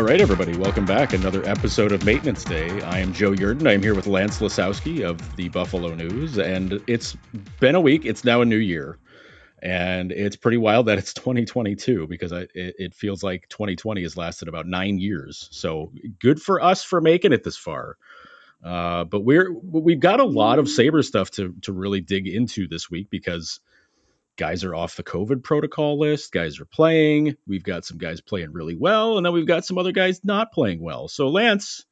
All right, everybody, welcome back. Another episode of Maintenance Day. I am Joe Yerdon. I'm here with Lance Lysowski of the Buffalo News, and it's been a week. It's now a new year, and it's pretty wild that it's 2022 because I, it, it feels like 2020 has lasted about nine years. So good for us for making it this far. Uh, but we're we've got a lot of Saber stuff to to really dig into this week because guys are off the COVID protocol list. Guys are playing. We've got some guys playing really well, and then we've got some other guys not playing well. So, Lance,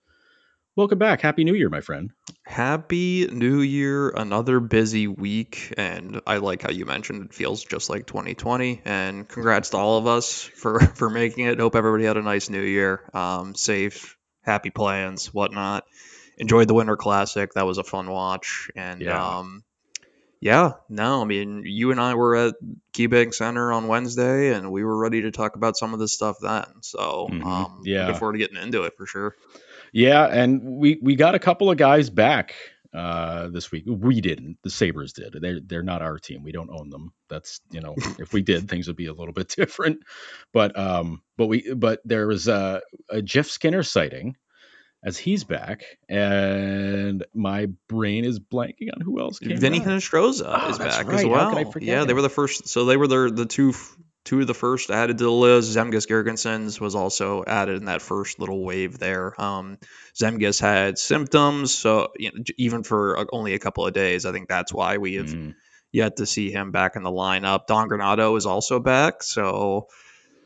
welcome back. Happy New Year, my friend. Happy New Year. Another busy week. And I like how you mentioned it feels just like 2020. And congrats to all of us for, for making it. Hope everybody had a nice New Year. Um, safe, happy plans, whatnot. Enjoyed the Winter Classic. That was a fun watch. And yeah. um, yeah, no, I mean, you and I were at KeyBank Center on Wednesday, and we were ready to talk about some of this stuff then. So, mm-hmm. um, yeah, looking forward to getting into it for sure. Yeah, and we we got a couple of guys back uh, this week. We didn't. The Sabres did. They're they're not our team. We don't own them. That's you know, if we did, things would be a little bit different. But um, but we but there was a, a Jeff Skinner sighting as he's back, and my brain is blanking on who else. Came Vinny Hinostroza oh, is back right. as well. Yeah, they were the first. So they were the the two two of the first added to the list. Zemgus Girgensons was also added in that first little wave there. Um, Zemgus had symptoms, so you know, even for only a couple of days, I think that's why we have mm. yet to see him back in the lineup. Don Granato is also back, so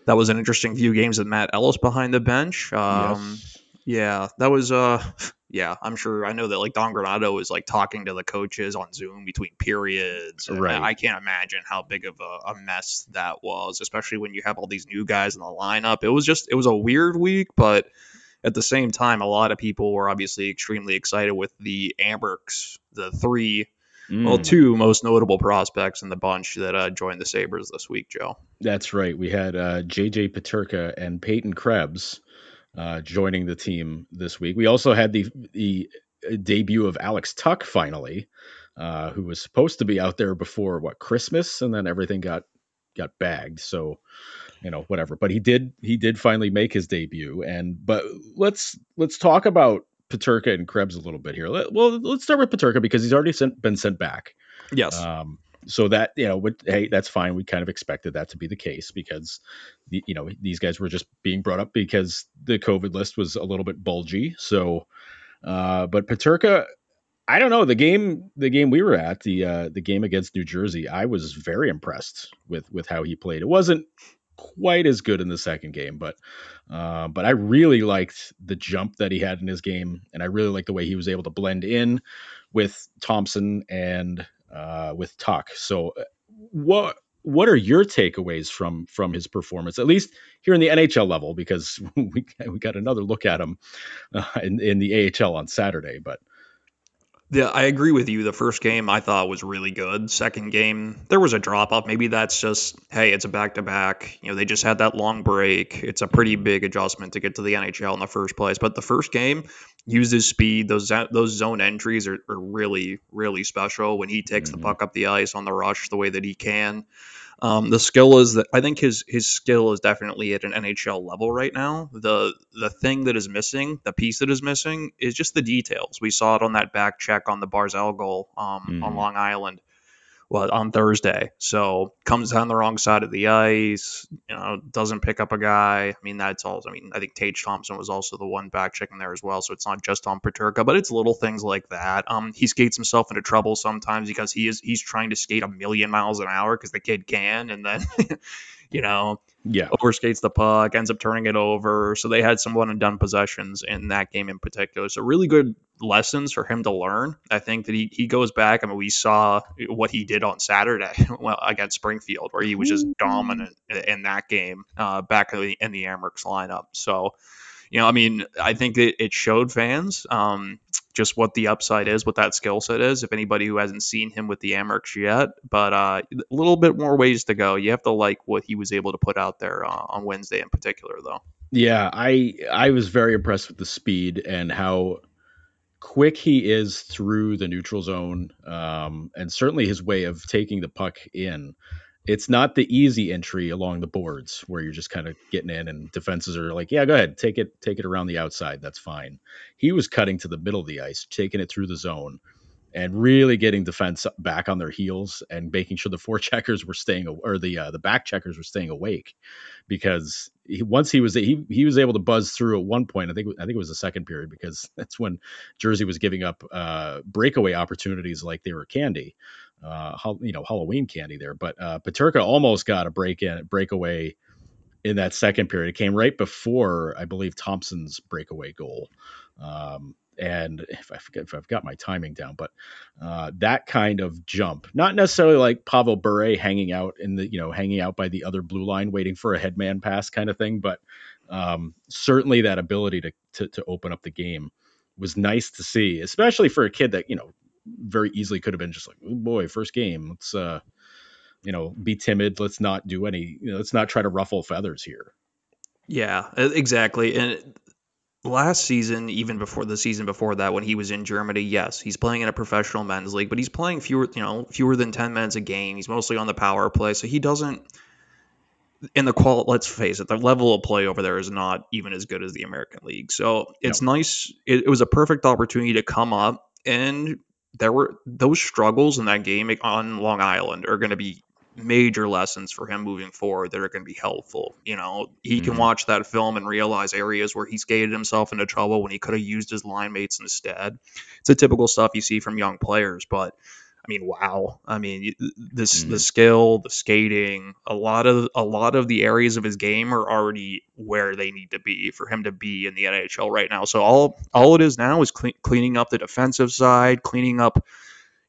that was an interesting few games with Matt Ellis behind the bench. Um, yes yeah, that was uh yeah, I'm sure I know that like Don Granato is like talking to the coaches on Zoom between periods. Right. I can't imagine how big of a, a, mess that was, especially when you have all these new guys in the lineup. It was just it was a weird week, but at the same time, a lot of people were obviously extremely excited with the Amerks, the three Mm. well, two most notable prospects in the bunch that uh, joined the Sabres this week, Joe. That's right. We had uh, JJ Peterka and Peyton Krebs uh, joining the team this week. We also had the the debut of Alex Tuch finally, uh, who was supposed to be out there before what Christmas, and then everything got got bagged. So you know whatever. But he did he did finally make his debut. And but let's let's talk about Peterka and Krebs a little bit here. Let, well, let's start with Peterka because he's already sent, been sent back. Yes. Um, so that you know, would, hey, that's fine. We kind of expected that to be the case because the, you know these guys were just being brought up because the COVID list was a little bit bulgy. So, uh, but Peterka, I don't know the game. The game we were at the uh, the game against New Jersey, I was very impressed with with how he played. It wasn't quite as good in the second game, but uh, but I really liked the jump that he had in his game, and I really liked the way he was able to blend in with Thompson and uh, with Tuch. So, uh, what what are your takeaways from from his performance, at least here in the NHL level? Because we we got another look at him uh, in in the AHL on Saturday, but yeah, I agree with you. The first game I thought was really good. Second game, there was a drop off. Maybe that's just, hey, it's a back to back. You know, they just had that long break. It's a pretty big adjustment to get to the NHL in the first place. But the first game uses speed. Those those zone entries are, are really, really special when he takes mm-hmm. the puck up the ice on the rush the way that he can. Um, the skill is that I think his his skill is definitely at an NHL level right now. The the thing that is missing, the piece that is missing, is just the details. We saw it on that back check on the Barzal goal um, mm-hmm. on Long Island well, on Thursday. So comes down the wrong side of the ice, you know, doesn't pick up a guy. I mean, that's all. I mean, I think Tage Thompson was also the one back checking there as well. So it's not just on Peterka, but it's little things like that. Um, he skates himself into trouble sometimes because he is he's trying to skate a million miles an hour because the kid can, and then you know, yeah, overskates the puck, ends up turning it over. So they had some one and done possessions in that game in particular. So really good lessons for him to learn. I think that he, he goes back. I mean, we saw what he did on Saturday well, against Springfield, where he was just dominant in that game uh, back in the, in the Amerks lineup. So, you know, I mean, I think it, it showed fans um, just what the upside is, what that skill set is. If anybody who hasn't seen him with the Amerks yet, but uh, a little bit more ways to go. You have to like what he was able to put out there uh, on Wednesday in particular, though. Yeah, I I was very impressed with the speed and how quick he is through the neutral zone, um, and certainly his way of taking the puck in. It's not the easy entry along the boards where you're just kind of getting in and defenses are like, yeah, go ahead, take it, take it around the outside. That's fine. He was cutting to the middle of the ice, taking it through the zone and really getting defense back on their heels and making sure the four checkers were staying or the uh, the back checkers were staying awake because he, once he was he he was able to buzz through at one point I think I think it was the second period because that's when Jersey was giving up uh, breakaway opportunities like they were candy uh, you know Halloween candy there but uh, Peterka almost got a break in breakaway in that second period. It came right before I believe Thompson's breakaway goal. Um, and if I forget if I've got my timing down, but uh, that kind of jump, not necessarily like Pavel Bure hanging out in the you know hanging out by the other blue line waiting for a headman pass kind of thing, but um, certainly that ability to, to to open up the game was nice to see, especially for a kid that you know very easily could have been just like, oh boy, first game, let's uh, you know be timid, let's not do any, you know, let's not try to ruffle feathers here. Yeah, exactly. And last season, even before the season before that, when he was in Germany, yes, he's playing in a professional men's league, but he's playing fewer, you know, fewer than ten minutes a game. He's mostly on the power play, so he doesn't. In the qual, let's face it, the level of play over there is not even as good as the American League. So it's no. nice. It, it was a perfect opportunity to come up, and there were those struggles in that game on Long Island are going to be major lessons for him moving forward that are going to be helpful. You know, he mm-hmm. can watch that film and realize areas where he skated himself into trouble when he could have used his line mates instead. It's a typical stuff you see from young players, but I mean, wow. I mean, this mm-hmm. the skill, the skating, a lot of a lot of the areas of his game are already where they need to be for him to be in the NHL right now. So all all it is now is clean, cleaning up the defensive side, cleaning up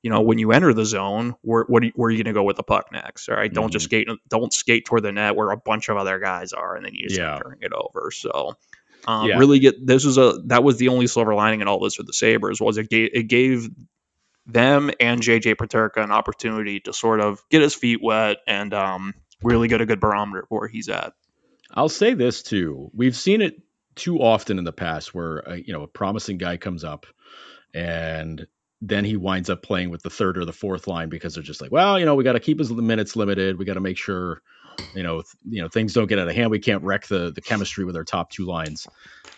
you know, when you enter the zone, where what are you, where are you going to go with the puck next? All right, don't mm-hmm. just skate, don't skate toward the net where a bunch of other guys are, and then you just yeah. turn it over. So, um, yeah. really get this was a that was the only silver lining in all this for the Sabres was it gave it gave them and JJ Peterka an opportunity to sort of get his feet wet and um, really get a good barometer where he's at. I'll say this too: we've seen it too often in the past where a, you know a promising guy comes up and then he winds up playing with the third or the fourth line because they're just like, well, you know, we got to keep his minutes limited. We got to make sure, you know, th- you know, things don't get out of hand. We can't wreck the the chemistry with our top two lines.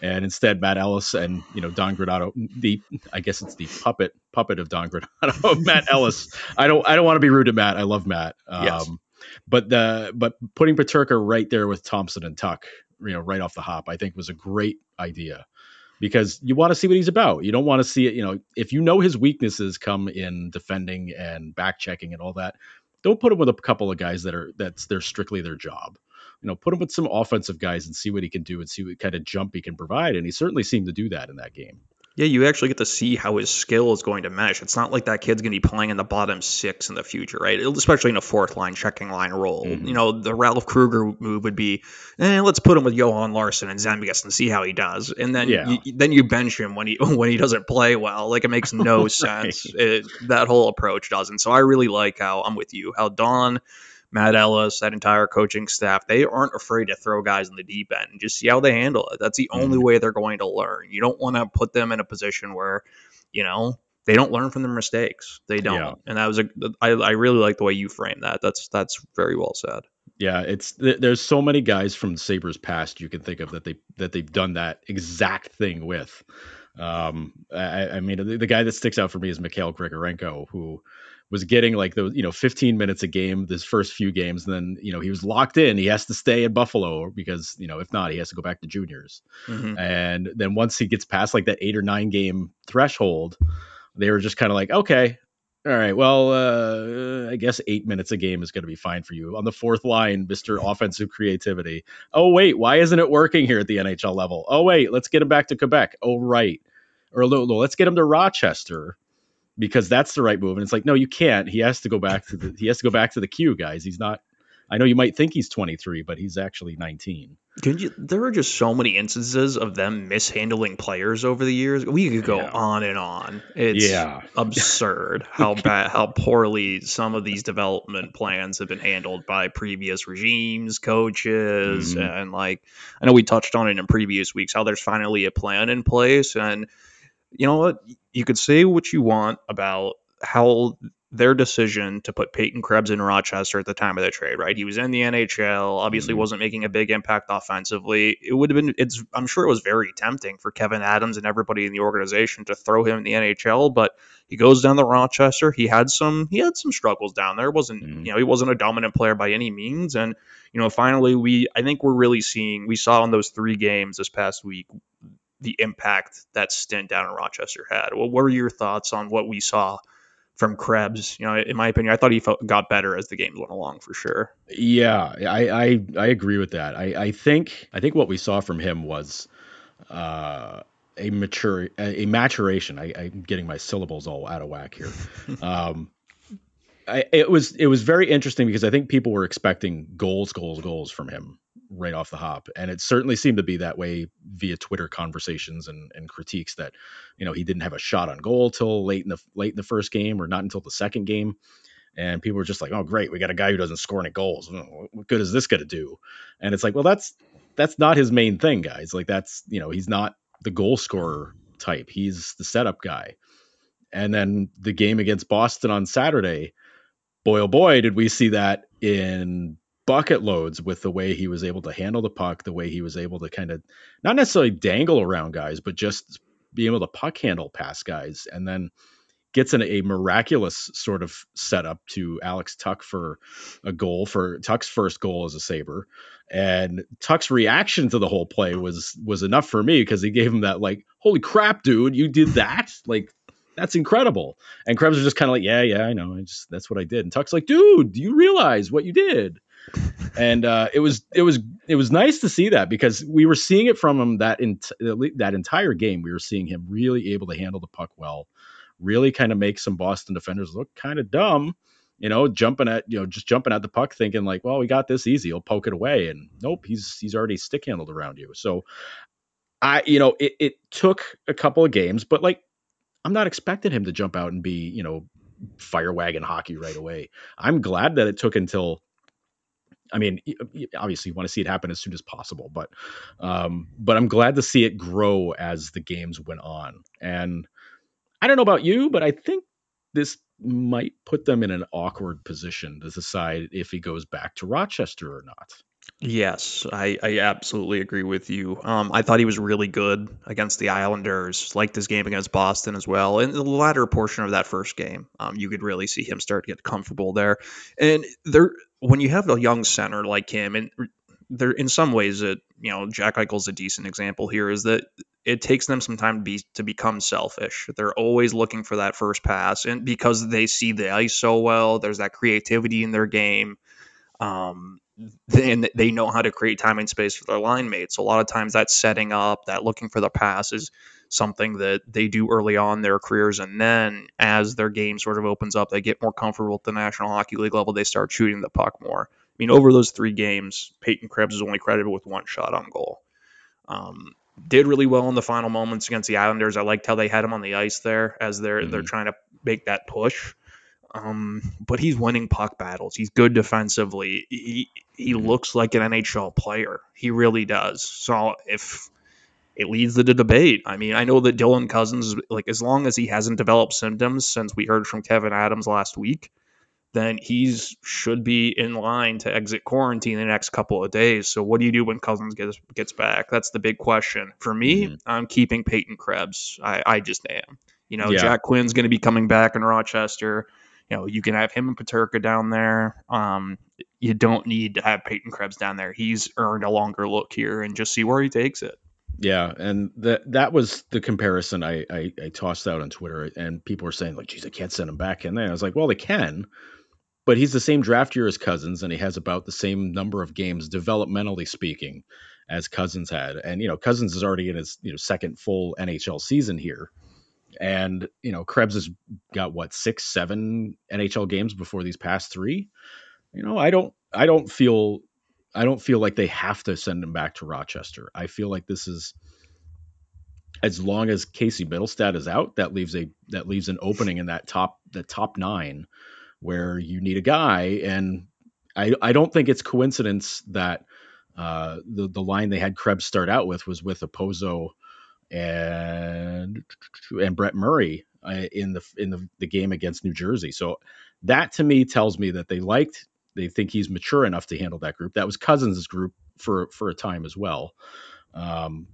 And instead, Matt Ellis and you know Don Granato, the I guess it's the puppet puppet of Don Granato, Matt Ellis. I don't I don't want to be rude to Matt. I love Matt. Um, yes. But the but putting Peterka right there with Thompson and Tuch, you know, right off the hop, I think was a great idea because you want to see what he's about. You don't want to see it, you know, if you know his weaknesses come in defending and back checking and all that, don't put him with a couple of guys that are that's they're strictly their job. You know, put him with some offensive guys and see what he can do and see what kind of jump he can provide. And he certainly seemed to do that in that game. Yeah, you actually get to see how his skill is going to mesh. It's not like that kid's going to be playing in the bottom six in the future, right? Especially in a fourth line checking line role. Mm-hmm. You know, the Ralph Krueger move would be, eh, let's put him with Johan Larsson and Zemgus and see how he does, and then yeah. you, then you bench him when he when he doesn't play well. Like it makes no right. sense. It, that whole approach doesn't. So I really like how I'm with you. How Don Matt Ellis, that entire coaching staff, they aren't afraid to throw guys in the deep end and just see how they handle it. That's the only mm-hmm. way they're going to learn. You don't want to put them in a position where, you know, they don't learn from their mistakes. They don't. Yeah. And that was a I, I really like the way you frame that. That's that's very well said. Yeah, it's there's so many guys from Sabres past you can think of that they that they've done that exact thing with. Um, I, I mean, the, the, guy that sticks out for me is Mikhail Grigorenko, who was getting like the you know, 15 minutes a game this first few games. And then, you know, he was locked in. He has to stay in Buffalo because, you know, if not, he has to go back to juniors. Mm-hmm. And then once he gets past like that eight or nine game threshold, they were just kind of like, okay, all right, well, uh, I guess eight minutes a game is going to be fine for you. On the fourth line, Mr. Offensive Creativity. Oh, wait, why isn't it working here at the NHL level? Oh, wait, let's get him back to Quebec. Oh, right. Or let's get him to Rochester because that's the right move. And it's like, no, you can't. He has to go back to the he has to go back to the queue, guys. He's not. I know you might think he's 23, but he's actually 19. You, there are just so many instances of them mishandling players over the years. We could go yeah. on and on. It's yeah. absurd how bad, how poorly some of these development plans have been handled by previous regimes, coaches, mm-hmm. and like I know we touched on it in previous weeks how there's finally a plan in place and you know what? You could say what you want about how their decision to put Peyton Krebs in Rochester at the time of the trade, right? He was in the NHL, obviously mm-hmm. wasn't making a big impact offensively. It would have been, it's, I'm sure it was very tempting for Kevyn Adams and everybody in the organization to throw him in the NHL, but he goes down to Rochester. He had some, he had some struggles down there. wasn't mm-hmm. You know, he wasn't a dominant player by any means. And, you know, finally, we, I think we're really seeing, we saw in those three games this past week, the impact that stint down in Rochester had. Well, what were your thoughts on what we saw from Krebs. You know, in my opinion, I thought he felt, got better as the games went along for sure. Yeah, I I, I agree with that. I, I think I think what we saw from him was uh, a mature a maturation. I, I'm getting my syllables all out of whack here. um, I, it was it was very interesting because I think people were expecting goals, goals, goals from him right off the hop. And it certainly seemed to be that way via Twitter conversations and, and critiques that, you know, he didn't have a shot on goal till late in the late in the first game or not until the second game. And people were just like, "Oh, great, we got a guy who doesn't score any goals. What good is this going to do?" And it's like, well, that's that's not his main thing, guys. Like that's you know, he's not the goal scorer type. He's the setup guy. And then the game against Boston on Saturday, boy oh boy, did we see that in bucket loads with the way he was able to handle the puck, the way he was able to kind of not necessarily dangle around guys, but just be able to puck handle past guys, and then gets in a miraculous sort of setup to Alex Tuch for a goal for Tuch's first goal as a Saber, and Tuch's reaction to the whole play was was enough for me because he gave him that like, "Holy crap, dude, you did that!" like that's incredible. And Krebs was just kind of like, yeah, yeah, I know. I just that's what I did. And Tuch's like, dude, do you realize what you did? And uh, it was it was it was nice to see that because we were seeing it from him that in, that entire game. We were seeing him really able to handle the puck well, really kind of make some Boston defenders look kind of dumb. You know, jumping at you know just jumping at the puck, thinking like, well, we got this easy. He'll poke it away, and nope, he's he's already stick handled around you. So, I you know it, it took a couple of games, but like I'm not expecting him to jump out and be you know fire wagon hockey right away. I'm glad that it took until I mean, obviously, you want to see it happen as soon as possible, but um, but I'm glad to see it grow as the games went on. And I don't know about you, but I think this might put them in an awkward position to decide if he goes back to Rochester or not. Yes, I, I absolutely agree with you. Um, I thought he was really good against the Islanders. Liked his game against Boston as well. In the latter portion of that first game, um, you could really see him start to get comfortable there. And there, when you have a young center like him, and there in some ways, it you know Jack Eichel's a decent example here. Is that it takes them some time to be to become selfish. They're always looking for that first pass, and because they see the ice so well, there's that creativity in their game. Um, and they know how to create time and space for their line mates. A lot of times, that setting up, that looking for the pass is something that they do early on in their careers, and then as their game sort of opens up, they get more comfortable at the National Hockey League level. They start shooting the puck more. I mean, over those three games, Peyton Krebs is only credited with one shot on goal. Um, did really well in the final moments against the Islanders. I liked how they had him on the ice there as they're mm-hmm. they're trying to make that push. Um, but he's winning puck battles. He's good defensively. He he looks like an NHL player. He really does. So if it leads to the debate. I mean, I know that Dylan Cozens, like as long as he hasn't developed symptoms since we heard from Kevyn Adams last week, then he's should be in line to exit quarantine the next couple of days. So what do you do when Cozens gets gets back? That's the big question. For me, mm-hmm. I'm keeping Peyton Krebs. I, I just am. You know, yeah. Jack Quinn's going to be coming back in Rochester you know, you can have him and Peterka down there. Um, you don't need to have Peyton Krebs down there. He's earned a longer look here and just see where he takes it. Yeah, and that that was the comparison I, I, I tossed out on Twitter, and people were saying like, "Geez, I can't send him back in there." I was like, "Well, they can, but he's the same draft year as Cozens, and he has about the same number of games, developmentally speaking, as Cozens had. And you know, Cozens is already in his you know second full NHL season here, and you know Krebs has got what six, seven NHL games before these past three. You know, I don't, I don't feel, I don't feel like they have to send him back to Rochester. I feel like this is as long as Casey Mittelstadt is out, that leaves a that leaves an opening in that top the top nine where you need a guy. And I I don't think it's coincidence that uh, the the line they had Krebs start out with was with Okposo and and Brett Murray uh, in the in the, the game against New Jersey. So that to me tells me that they liked, they think he's mature enough to handle that group. That was Cozens' group for for a time as well. Um,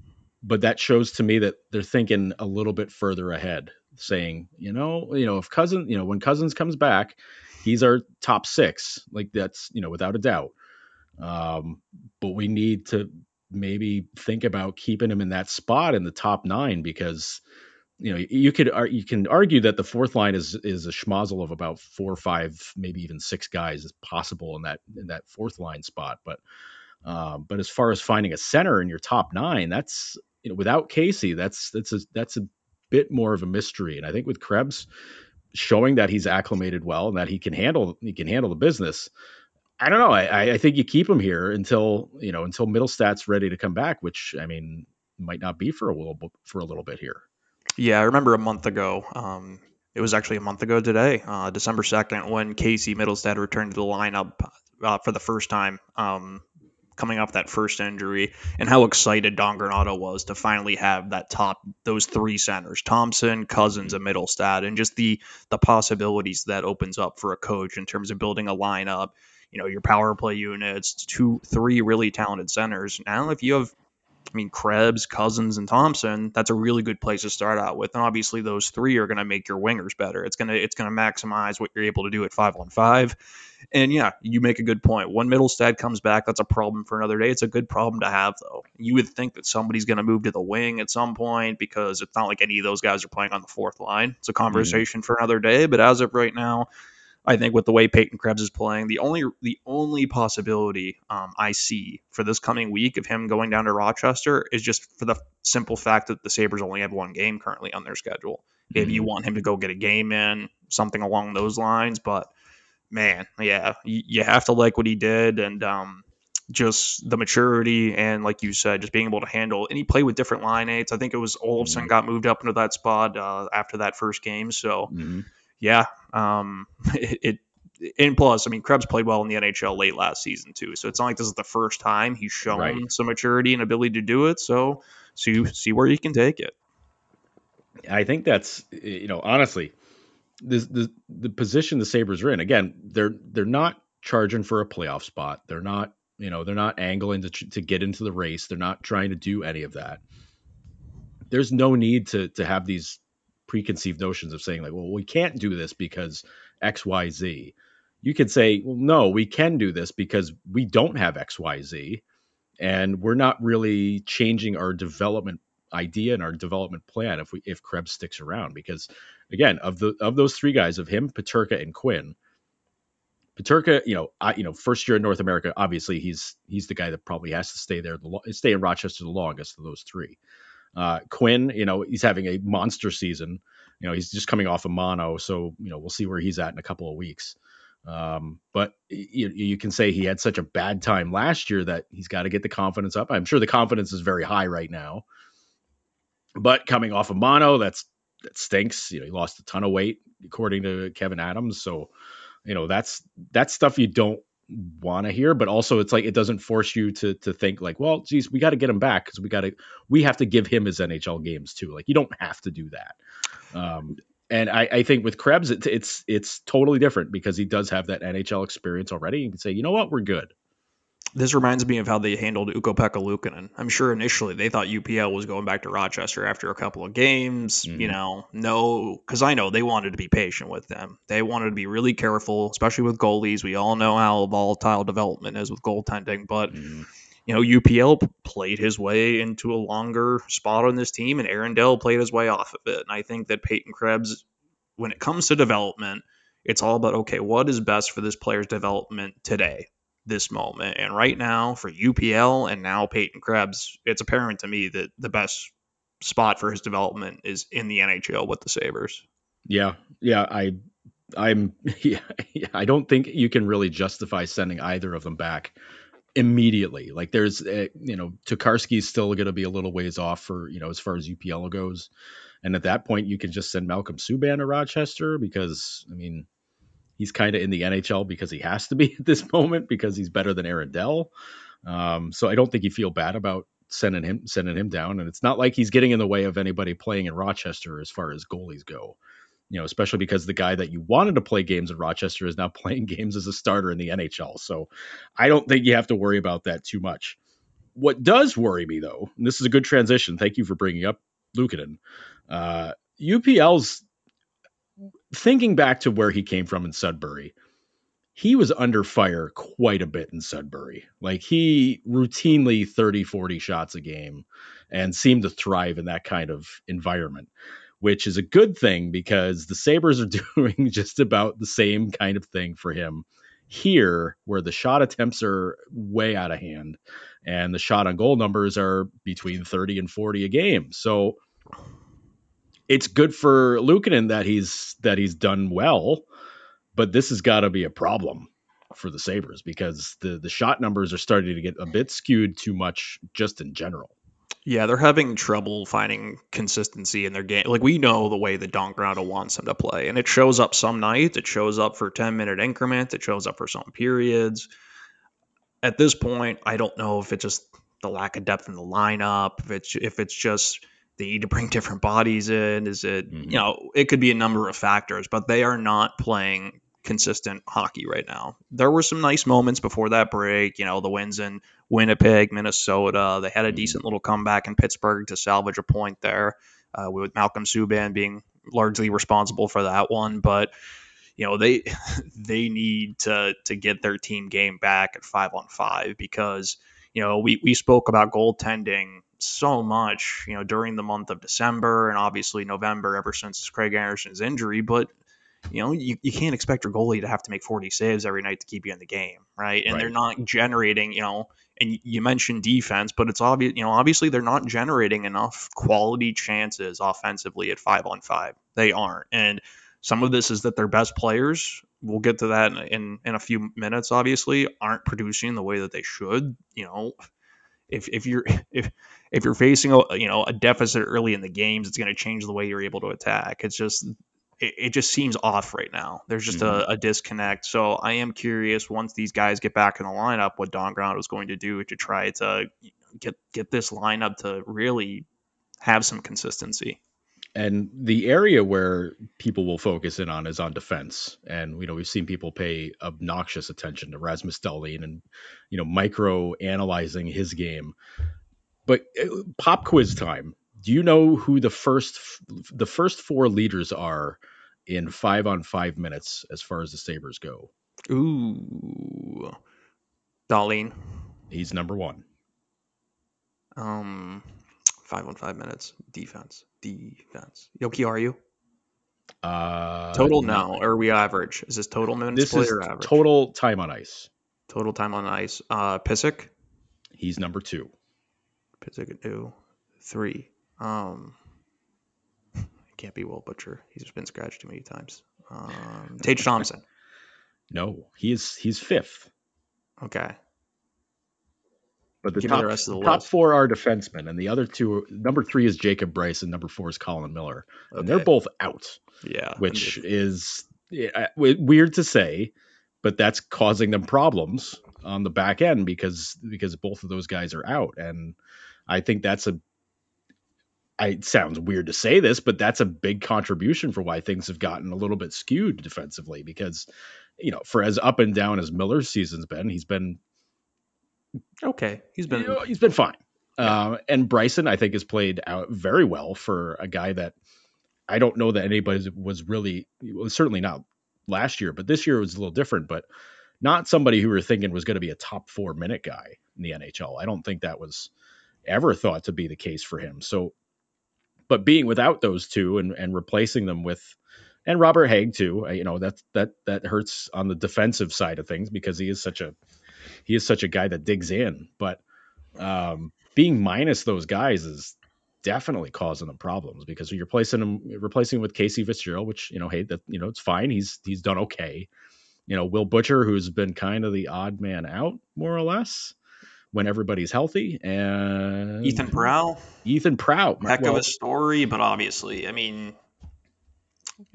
but that shows to me that they're thinking a little bit further ahead, saying, you know, you know, if Cozens, you know, when Cozens comes back, he's our top six. Like that's, you know, without a doubt. Um, but we need to maybe think about keeping him in that spot in the top nine because you know you could you can argue that the fourth line is is a schmozzle of about four or five maybe even six guys is possible in that in that fourth line spot but um, but as far as finding a center in your top nine that's you know without Casey that's that's a that's a bit more of a mystery and I think with Krebs showing that he's acclimated well and that he can handle he can handle the business I don't know. I, I think you keep him here until you know until Mittelstadt's ready to come back, which I mean might not be for a little for a little bit here. Yeah, I remember a month ago. Um, it was actually a month ago today, uh, December second, when Casey Mittelstadt returned to the lineup uh, for the first time, um, coming off that first injury, and how excited Don Granato was to finally have that top those three centers, Thompson, Cozens, and Mittelstadt, and just the the possibilities that opens up for a coach in terms of building a lineup you know, your power play units, two, three really talented centers. Now, if you have, I mean, Krebs, Cozens, and Thompson, that's a really good place to start out with. And obviously, those three are going to make your wingers better. It's gonna it's gonna maximize what you're able to do at five on five. And yeah, you make a good point. When Mittelstadt comes back, that's a problem for another day. It's a good problem to have, though. You would think that somebody's going to move to the wing at some point because it's not like any of those guys are playing on the fourth line. It's a conversation mm-hmm. for another day. But as of right now, I think with the way Peyton Krebs is playing, the only the only possibility um, I see for this coming week of him going down to Rochester is just for the simple fact that the Sabres only have one game currently on their schedule. Mm-hmm. If you want him to go get a game in, something along those lines, but man, yeah, you, you have to like what he did and um, just the maturity and like you said, just being able to handle. And he played with different line eights. I think it was Olofsson mm-hmm. got moved up into that spot uh, after that first game, so. Mm-hmm yeah, um, it, it, and plus, I mean, Krebs played well in the NHL late last season too, so it's not like this is the first time he's shown right. some maturity and ability to do it. So, see see where he can take it. I think that's you know honestly, the the the position the Sabres are in. Again, they're they're not charging for a playoff spot. They're not you know they're not angling to to get into the race. They're not trying to do any of that. There's no need to to have these preconceived notions of saying like, well, we can't do this because X, Y, Z. You could say, well, no, we can do this because we don't have X, Y, Z, and we're not really changing our development idea and our development plan if we if Krebs sticks around. Because again, of the of those three guys, of him, Peterka, and Quinn, Peterka, you know, I, you know, first year in North America, obviously he's he's the guy that probably has to stay there, the, stay in Rochester the longest of those three. Uh, Quinn, you know, he's having a monster season. You know, he's just coming off a of mono, so you know we'll see where he's at in a couple of weeks. Um, but you, you can say he had such a bad time last year that he's got to get the confidence up. I'm sure the confidence is very high right now. But coming off a of mono, that's that stinks. You know, he lost a ton of weight according to Kevyn Adams. So, you know, that's that's stuff you don't want to hear, but also it's like it doesn't force you to to think like, well, geez, we got to get him back because we got to we have to give him his NHL games too. Like you don't have to do that. Um, and I, I think with Krebs, it, it's it's totally different because he does have that NHL experience already. You can say, you know what, we're good this reminds me of how they handled Ukko-Pekka Luukkonen. I'm sure initially they thought UPL was going back to Rochester after a couple of games. Mm-hmm. You know, no, because I know they wanted to be patient with them. They wanted to be really careful, especially with goalies. We all know how volatile development is with goaltending, but. Mm-hmm. You know, UPL played his way into a longer spot on this team, and Aaron Dell played his way off of it. And I think that Peyton Krebs, when it comes to development, it's all about okay, what is best for this player's development today? This moment. And right now, for UPL and now Peyton Krebs, it's apparent to me that the best spot for his development is in the NHL with the Sabres. Yeah, yeah, I, I'm, yeah, I don't think you can really justify sending either of them back immediately. Like there's, uh, you know, Tokarski's still going to be a little ways off for you know as far as UPL goes, and at that point you can just send Malcolm Subban to Rochester because I mean he's kind of in the NHL because he has to be at this moment because he's better than Aaron Dell. Um, so I don't think you feel bad about sending him sending him down. And it's not like he's getting in the way of anybody playing in Rochester as far as goalies go. you know, especially because the guy that you wanted to play games in Rochester is now playing games as a starter in the NHL. So I don't think you have to worry about that too much. What does worry me, though, and this is a good transition. Thank you for bringing up Luukkonen. Uh, UPL's thinking back to where he came from in Sudbury he was under fire quite a bit in Sudbury. Like he routinely 30, 40 shots a game and seemed to thrive in that kind of environment, which is a good thing because the Sabres are doing just about the same kind of thing for him here, where the shot attempts are way out of hand and the shot on goal numbers are between 30 and 40 a game. So it's good for Luukkonen that he's that he's done well but this has got to be a problem for the Sabres because the the shot numbers are starting to get a bit skewed too much just in general. Yeah, they're having trouble finding consistency in their game. Like we know the way that Don Granato wants them to play, and it shows up some nights. It shows up for ten minute increments. It shows up for some periods. At this point, I don't know if it's just the lack of depth in the lineup. If it's if it's just they need to bring different bodies in. Is it mm-hmm. you know it could be a number of factors, but they are not playing consistent hockey right now. There were some nice moments before that break. You know, the wins in Winnipeg, Minnesota. They had a mm-hmm. decent little comeback in Pittsburgh to salvage a point there, uh, with Malcolm Subban being largely responsible for that one. But you know, they they need to to get their team game back at five on five because you know we we spoke about goaltending so much, you know, during the month of December and obviously November ever since Craig Anderson's injury. But you know, you, you can't expect your goalie to have to make 40 saves every night to keep you in the game, right? And right. they're not generating, you know, and you mentioned defense, but it's obvious, you know, obviously they're not generating enough quality chances offensively at five on five. They aren't. And some of this is that their best players, we'll get to that in, in a few minutes, obviously, aren't producing the way that they should. You know, if, if you're if if you're facing a you know a deficit early in the games, it's going to change the way you're able to attack. It's just it, it just seems off right now. There's just mm-hmm. a, a, disconnect. So I am curious once these guys get back in the lineup, what Don Granato is going to do to try to get get this lineup to really have some consistency. And the area where people will focus in on is on defense. And, you know, we've seen people pay obnoxious attention to Rasmus Dahlin and, you know, micro analyzing his game. But uh, pop quiz time. Do you know who the first the first four leaders are in five on five minutes as far as the Sabres go. Ooh. Dahlin. He's number one. Um, five on five minutes. Defense. Defense. Jokiharju? Uh, total now, or are we average? Is this total minutes this is or average? Total time on ice. Total time on ice. Uh, Pysyk? He's number two. Pysyk two, three. Um, can't be Will Butcher. He's been scratched too many times. Um, Tage Thompson. No, he's he's fifth. Okay. But the Give top, the rest of the top list. four are defensemen, and the other two, number three is Jacob Bryson, and number four is Colin Miller, okay. and they're both out. Yeah, which is yeah, weird to say, but that's causing them problems on the back end because because both of those guys are out, and I think that's a I, it sounds weird to say this, but that's a big contribution for why things have gotten a little bit skewed defensively. Because, you know, for as up and down as Miller's season's been, he's been okay. He's been you know, he's been fine. Uh, and Bryson, I think, has played out very well for a guy that I don't know that anybody was really well, certainly not last year, but this year was a little different. But not somebody who we were thinking was going to be a top four minute guy in the NHL. I don't think that was ever thought to be the case for him. So but being without those two and, and replacing them with and Robert Hägg too, you know that that that hurts on the defensive side of things because he is such a he is such a guy that digs in. But um, being minus those guys is definitely causing them problems because you're replacing him replacing him with Casey Fitzgerald, which you know, hey, that you know, it's fine. He's he's done okay. You know, Will Butcher, who's been kind of the odd man out, more or less when everybody's healthy. And Ethan Prow. Ethan Prow. Heck well, of a story, but obviously, I mean,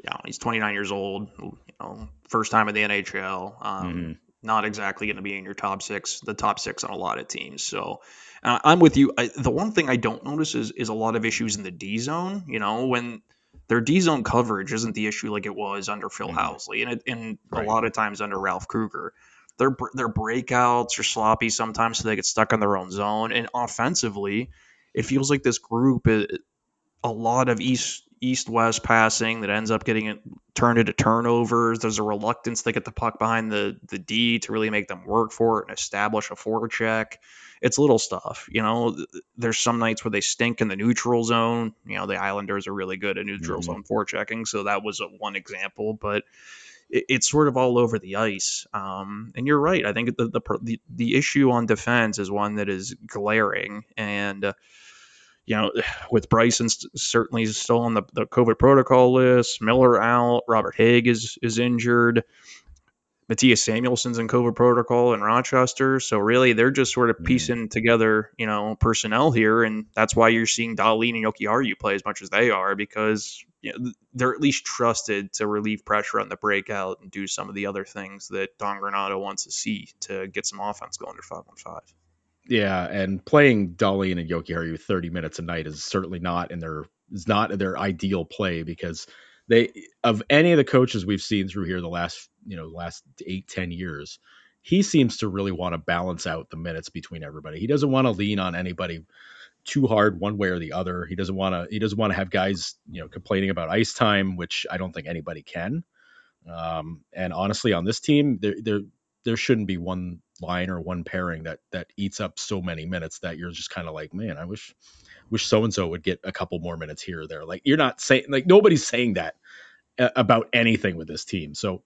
yeah, he's 29 years old. You know, first time in the NHL. Um, mm-hmm. Not exactly going to be in your top six, the top six on a lot of teams. So uh, I'm with you. I, the one thing I don't notice is is a lot of issues in the D zone. You know, when their D zone coverage isn't the issue like it was under Phil mm-hmm. Housley, and it, and right. a lot of times under Ralph Krueger. Their their breakouts are sloppy sometimes, so they get stuck in their own zone. And offensively, it feels like this group is a lot of east east west passing that ends up getting it turned into turnovers. There's a reluctance to get the puck behind the the D to really make them work for it and establish a forecheck. It's little stuff, you know. There's some nights where they stink in the neutral zone. You know, the Islanders are really good at neutral mm-hmm. zone forechecking, so that was a, one example. But it's sort of all over the ice. Um, and you're right. I think the, the the the issue on defense is one that is glaring and. Uh, you know, with Bryson certainly still on the, the COVID protocol list, Miller out, Robert Hägg is is injured, Mattias Samuelsson's in COVID protocol in Rochester. So really, they're just sort of mm-hmm. piecing together, you know, personnel here, and that's why you're seeing Dahlin and Yoki Jokiharju play as much as they are because you know, they're at least trusted to relieve pressure on the breakout and do some of the other things that Don Granato wants to see to get some offense going to five on five. Yeah, and playing Dahlin and Jokiharju 30 minutes a night is certainly not in their is not their ideal play because they of any of the coaches we've seen through here the last you know last eight ten years, he seems to really want to balance out the minutes between everybody. He doesn't want to lean on anybody too hard one way or the other. He doesn't want to he doesn't want to have guys you know complaining about ice time, which I don't think anybody can. Um, and honestly, on this team, there there there shouldn't be one line or one pairing that that eats up so many minutes that you're just kind of like, man, I wish wish so and so would get a couple more minutes here or there. Like you're not saying like nobody's saying that about anything with this team. So,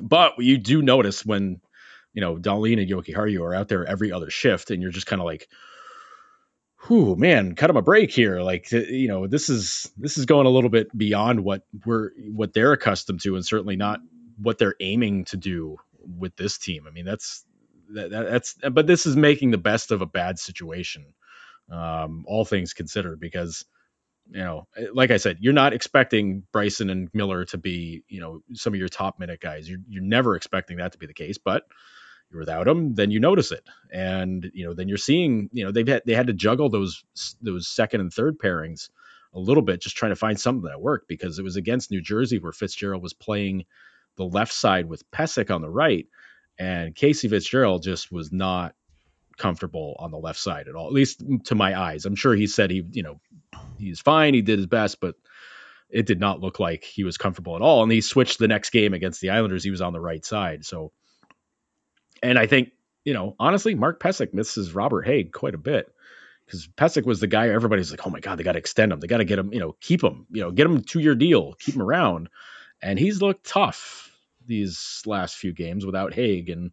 but you do notice when you know Dahlin and Jokiharju are out there every other shift, and you're just kind of like, whew, man, cut them a break here. Like, you know, this is this is going a little bit beyond what we're what they're accustomed to, and certainly not what they're aiming to do with this team. I mean, that's that, that's but this is making the best of a bad situation, um, all things considered, because you know, like I said, you're not expecting Bryson and Miller to be, you know, some of your top minute guys. You're, you're never expecting that to be the case, but you're without them, then you notice it, and you know, then you're seeing, you know, they've had they had to juggle those those second and third pairings a little bit, just trying to find something that worked because it was against New Jersey where Fitzgerald was playing the left side with Pysyk on the right, and Casey Fitzgerald just was not comfortable on the left side at all, at least to my eyes. I'm sure he said he, you know, he's fine, he did his best, but it did not look like he was comfortable at all. And he switched the next game against the Islanders, he was on the right side. So, and I think, you know, honestly, Mark Pysyk misses Robert Hägg quite a bit because Pysyk was the guy everybody's like, oh my God, they got to extend him. They got to get him, you know, keep him, you know, get him two year deal, keep him around. And he's looked tough these last few games without Hägg. And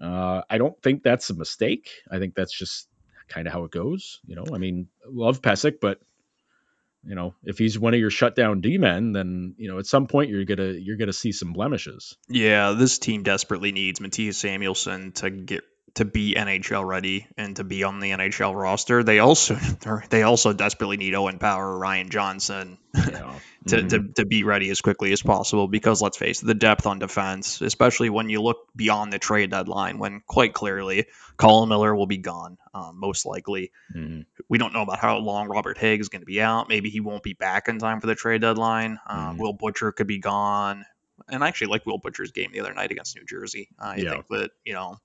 uh, I don't think that's a mistake. I think that's just kind of how it goes. You know, I mean, love Pysyk, but you know, if he's one of your shutdown D men, then you know at some point you're gonna you're gonna see some blemishes. Yeah, this team desperately needs Mattias Samuelsson to get to be NHL ready and to be on the NHL roster. They also they also desperately need Owen Power, Ryan Johnson yeah. to, mm-hmm. to, to be ready as quickly as possible because let's face it, the depth on defense, especially when you look beyond the trade deadline, when quite clearly Colin Miller will be gone, um, most likely. Mm-hmm. We don't know about how long Robert Hägg is going to be out. Maybe he won't be back in time for the trade deadline. Um, mm-hmm. Will Butcher could be gone. And I actually like Will Butcher's game the other night against New Jersey. I yeah. think that, you know,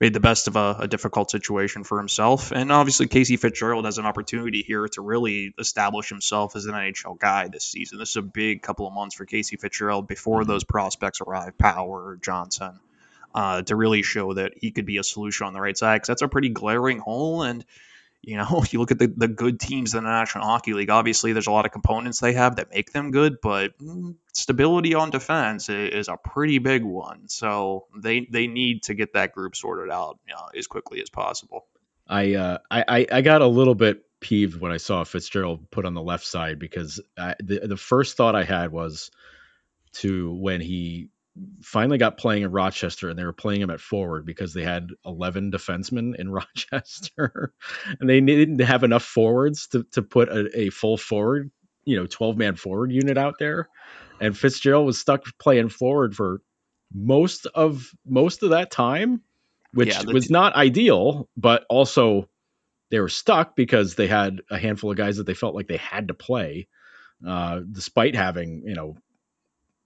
made the best of a, a, difficult situation for himself. And obviously, Casey Fitzgerald has an opportunity here to really establish himself as an NHL guy this season. This is a big couple of months for Casey Fitzgerald before mm-hmm. those prospects arrive, Power, Johnson, uh, to really show that he could be a solution on the right side. Because that's a pretty glaring hole. And you know, you look at the, the good teams in the National Hockey League, obviously there's a lot of components they have that make them good, but mm, stability on defense is a pretty big one. So they they need to get that group sorted out you know, as quickly as possible. I, uh, I I got a little bit peeved when I saw Fitzgerald put on the left side because I, the the first thought I had was to when he finally got playing in Rochester and they were playing him at forward because they had 11 defensemen in Rochester and they didn't have enough forwards to, to put a, a full forward, you know, 12 man forward unit out there. And Fitzgerald was stuck playing forward for most of most of that time, which yeah, was not ideal, but also they were stuck because they had a handful of guys that they felt like they had to play. uh, despite having you know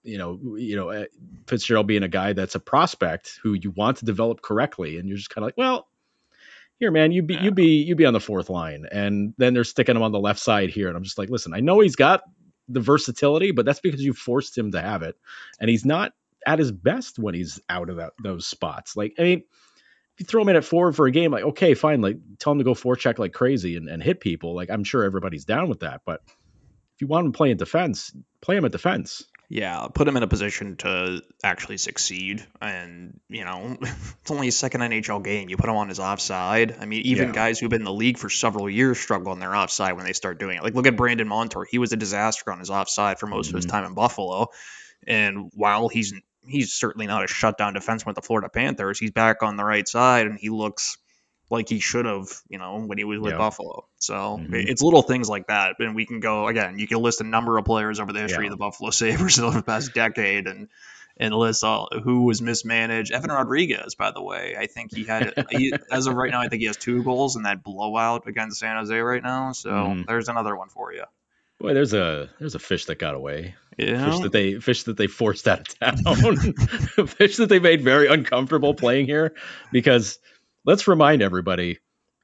you know, you know, uh, Fitzgerald being a guy that's a prospect who you want to develop correctly, and you're just kind of like, well, here, man, you be yeah. you be you be on the fourth line, and then they're sticking him on the left side here, and I'm just like, listen, I know he's got the versatility, but that's because you forced him to have it, and he's not at his best when he's out of that, those spots. Like, I mean, if you throw him in at forward for a game, like, okay, fine, like tell him to go forecheck like crazy and, and hit people. Like, I'm sure everybody's down with that, but if you want him playing defense, play him at defense. Yeah, put him in a position to actually succeed. And, you know, it's only a second NHL game. You put him on his offside. I mean, even yeah. guys who've been in the league for several years struggle on their offside when they start doing it. Like, look at Brandon Montour. He was a disaster on his offside for most mm-hmm. of his mm-hmm. time in Buffalo. And while he's he's certainly not a shutdown defenseman with the Florida Panthers, he's back on the right side and he looks like he should have, you know, when he was with yeah. Buffalo. So mm-hmm. it's little things like that. And we can go again, you can list a number of players over the history yeah. of the Buffalo Sabres over the past decade and and list all who was mismanaged. Evan Rodrigues, by the way, I think he had he, as of right now, I think he has two goals in that blowout against San Jose right now. So mm-hmm. there's another one for you. Boy, there's a there's a fish that got away. Yeah. Fish that they fish that they forced out of town. fish that they made very uncomfortable playing here because let's remind everybody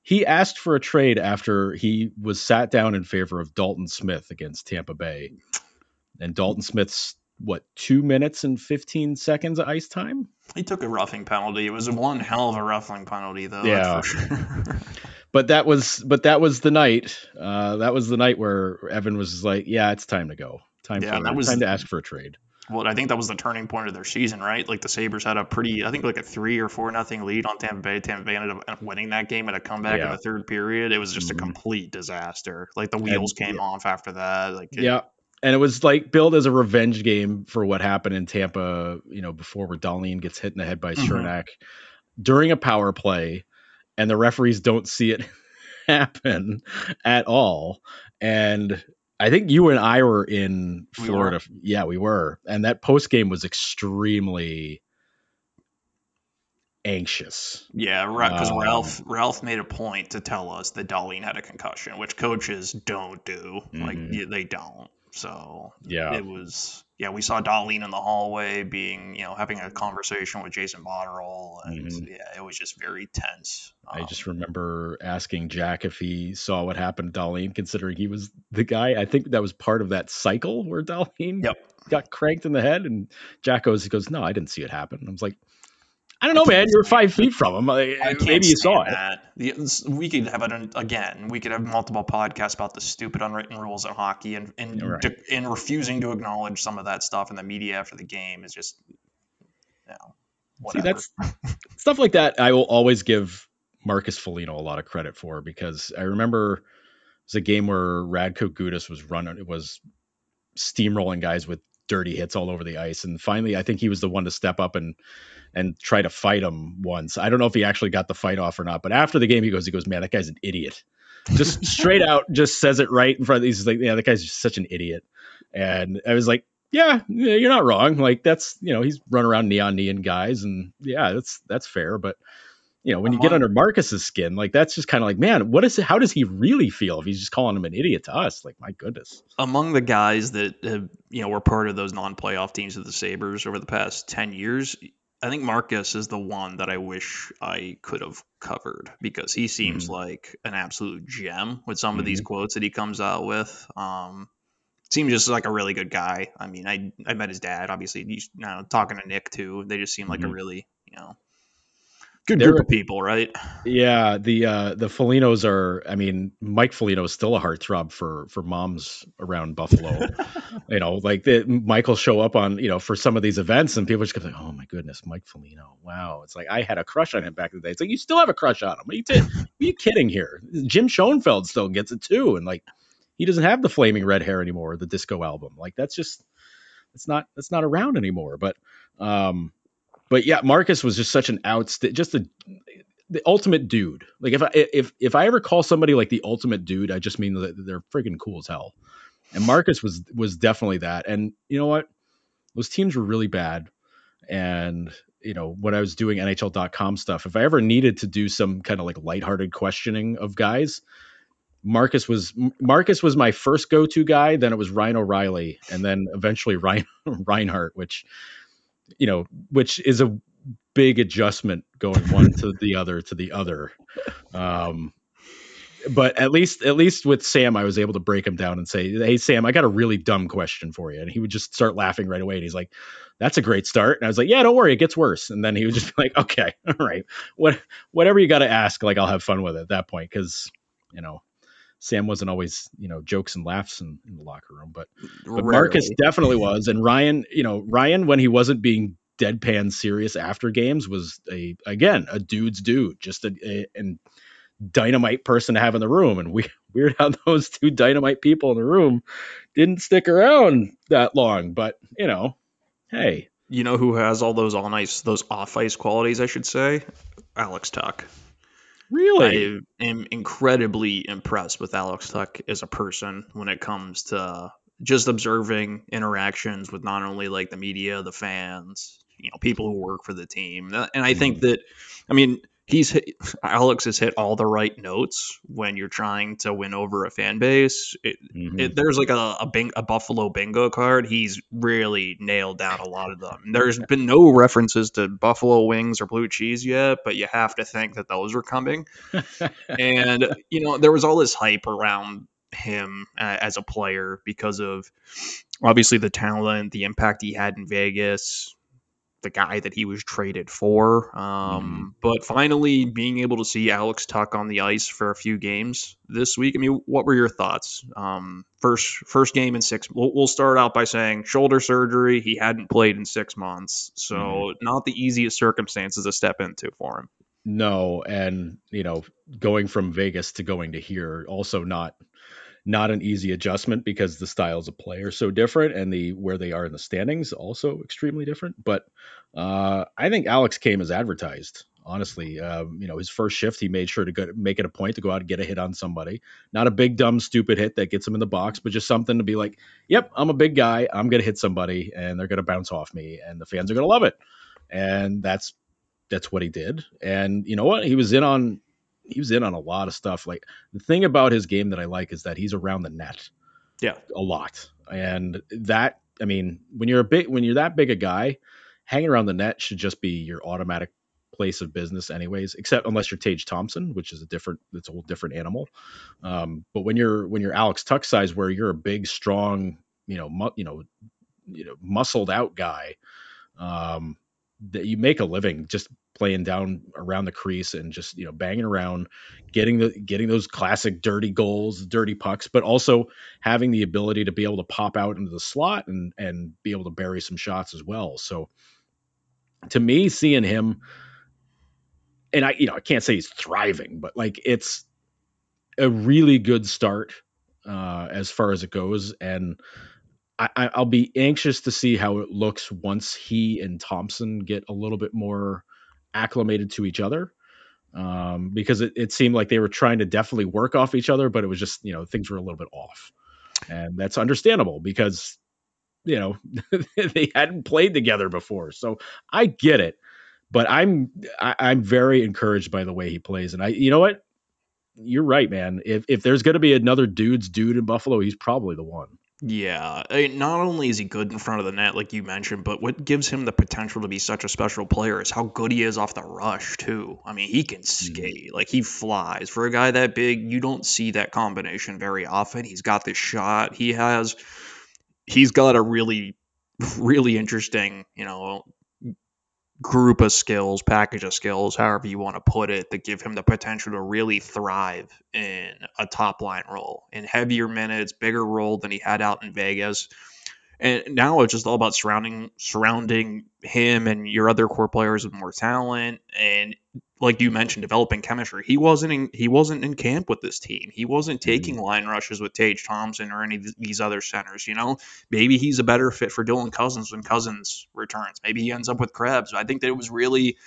he asked for a trade after he was sat down in favor of Dalton Smith against Tampa Bay. And Dalton Smith's what two minutes and 15 seconds of ice time? He took a roughing penalty. It was one hell of a roughing penalty though yeah. sure. but that was but that was the night uh, that was the night where evan was like yeah it's time to go. Time yeah, for that was time to ask for a trade well, I think that was the turning point of their season, right? Like the Sabres had a pretty, I think like a three or four nothing lead on Tampa Bay. Tampa Bay ended up winning that game at a comeback yeah. in the third period. It was just mm-hmm. a complete disaster. Like the wheels and, came yeah. off after that. Like it, yeah, and it was like billed as a revenge game for what happened in Tampa. You know, before where Dahlin gets hit in the head by mm-hmm. During a power play, and the referees don't see it happen at all. And I think you and I were in Florida. We were. Yeah, we were. And that post game was extremely anxious. Yeah, right. Because um, Ralph Ralph made a point to tell us that Dahlin had a concussion, which coaches don't do. Mm-hmm. Like they don't. So yeah, it was yeah. We saw Dahlin in the hallway being you know having a conversation with Jason Botterill, and mm-hmm. yeah, it was just very tense. Um, I just remember asking Jack if he saw what happened to Dahlin, considering he was the guy. I think that was part of that cycle where Dahlin yep. got cranked in the head, and Jack goes, he goes, no, I didn't see it happen. I was like, I don't know, man. You're five feet from him. Maybe you saw that. it. We could have it again. We could have multiple podcasts about the stupid unwritten rules of hockey and and, right. de- and refusing to acknowledge some of that stuff in the media after the game is just, you know, whatever. See, that's stuff like that. I will always give Marcus Foligno a lot of credit for because I remember it was a game where Radko Gudas was running. It was steamrolling guys with dirty hits all over the ice. And finally, I think he was the one to step up and and try to fight him once. I don't know if he actually got the fight off or not, but after the game, he goes, he goes, man, that guy's an idiot. Just straight out, just says it right in front. Of, he's like, yeah, that guy's just such an idiot. And I was like, yeah, you're not wrong. Like that's you know he's run around knee on knee and guys, and yeah, that's that's fair. But you know, when you get under Marcus's skin, like that's just kind of like, man, what is it? How does he really feel if he's just calling him an idiot to us? Like, my goodness. Among the guys that have, you know, were part of those non-playoff teams of the Sabres over the past ten years, I think Marcus is the one that I wish I could have covered because he seems mm-hmm. like an absolute gem with some mm-hmm. of these mm-hmm. quotes that he comes out with. Um, seems just like a really good guy. I mean, I I met his dad. Obviously, he's you know, talking to Nick too. They just seem like mm-hmm. a really you know good group of people, right? Yeah, the uh, the Folignos are. I mean, Mike Foligno is still a heartthrob for for moms around Buffalo. you know, like the, Michael show up on you know for some of these events, and people just go like, "Oh my goodness, Mike Foligno! Wow!" It's like I had a crush on him back in the day. It's like you still have a crush on him. Are you, t- are you kidding here? Jim Schoenfeld still gets it too, and like he doesn't have the flaming red hair anymore. The disco album, like that's just it's not it's not around anymore. But um but yeah, Marcus was just such an outst just a the ultimate dude. Like if I if if I ever call somebody like the ultimate dude, I just mean that they're freaking cool as hell. And Marcus was was definitely that. And you know what? Those teams were really bad. And you know, when I was doing NHL.com stuff, if I ever needed to do some kind of like lighthearted questioning of guys, Marcus was Marcus was my first go-to guy. Then it was Ryan O'Reilly, and then eventually Ryan Reinhart, which you know, which is a big adjustment going one to the other to the other. Um, but at least at least with Sam, I was able to break him down and say, "Hey, Sam, I got a really dumb question for you," and he would just start laughing right away. And he's like, "That's a great start." And I was like, "Yeah, don't worry, it gets worse." And then he would just be like, "Okay, all right, what whatever you got to ask, like I'll have fun with it at that point." Because you know, Sam wasn't always you know jokes and laughs in, in the locker room, but but Marcus definitely was, and Ryan, you know, Ryan when he wasn't being deadpan serious after games was a again a dude's dude, just a, a and dynamite person to have in the room. And we weird how those two dynamite people in the room didn't stick around that long. But you know, hey, you know who has all those on ice, those off ice qualities, I should say? Alex Tuch. Really? I am incredibly impressed with Alex Tuch as a person when it comes to just observing interactions with not only like the media, the fans, you know, people who work for the team. And I think mm-hmm. that, I mean, he's hit, Alex has hit all the right notes when you're trying to win over a fan base. It, mm-hmm. it, there's like a a, bing, a, Buffalo bingo card. He's really nailed down a lot of them. There's been no references to Buffalo wings or blue cheese yet, but you have to think that those are coming. and you know, there was all this hype around him uh, as a player because of obviously the talent, the impact he had in Vegas, the guy that he was traded for. Um, mm. But finally, being able to see Alex Tuch on the ice for a few games this week. I mean, what were your thoughts? Um, first, first game in six. We'll, we'll, start out by saying shoulder surgery. He hadn't played in six months, so mm. not the easiest circumstances to step into for him. No, and you know, going from Vegas to going to here, also not not an easy adjustment because the styles of play are so different and the where they are in the standings also extremely different. But uh, I think Alex came as advertised. Honestly, um, you know, his first shift, he made sure to go, make it a point to go out and get a hit on somebody. Not a big, dumb, stupid hit that gets him in the box, but just something to be like, "Yep, I'm a big guy. I'm gonna hit somebody, and they're gonna bounce off me, and the fans are gonna love it." And that's that's what he did. And you know what? He was in on he was in on a lot of stuff. Like the thing about his game that I like is that he's around the net. Yeah. A lot. And that I mean, when you're a big when you're that big a guy, hanging around the net should just be your automatic place of business anyways except unless you're Tage Thompson which is a different it's a whole different animal um, but when you're when you're Alex Tuch size where you're a big strong you know mu- you know you know muscled out guy um, that you make a living just playing down around the crease and just you know banging around getting the getting those classic dirty goals dirty pucks but also having the ability to be able to pop out into the slot and and be able to bury some shots as well. So to me seeing him and i you know i can't say he's thriving but like it's a really good start uh as far as it goes. And I, I'll be anxious to see how it looks once he and Thompson get a little bit more acclimated to each other um, because it, it seemed like they were trying to definitely work off each other, but it was just, you know, things were a little bit off. And that's understandable because, you know, they hadn't played together before. So I get it. But I'm I, I'm very encouraged by the way he plays. And I you know what? You're right, man. If if there's gonna be another dude's dude in Buffalo, he's probably the one. Yeah, not only is he good in front of the net, like you mentioned, but what gives him the potential to be such a special player is how good he is off the rush too. I mean, he can mm-hmm. skate, like he flies. For a guy that big, you don't see that combination very often. He's got this shot. He has, he's got a really, really interesting, you know, group of skills, package of skills, however you want to put it, that give him the potential to really thrive in a top line role, in heavier minutes, bigger role than he had out in Vegas. And now it's just all about surrounding surrounding him and your other core players with more talent and like you mentioned, developing chemistry. He wasn't in, he wasn't in camp with this team. He wasn't mm-hmm. taking line rushes with Tage Thompson or any of these other centers. You know, maybe he's a better fit for Dylan Cozens when Cozens returns. Maybe he ends up with Krebs. I think that it was really,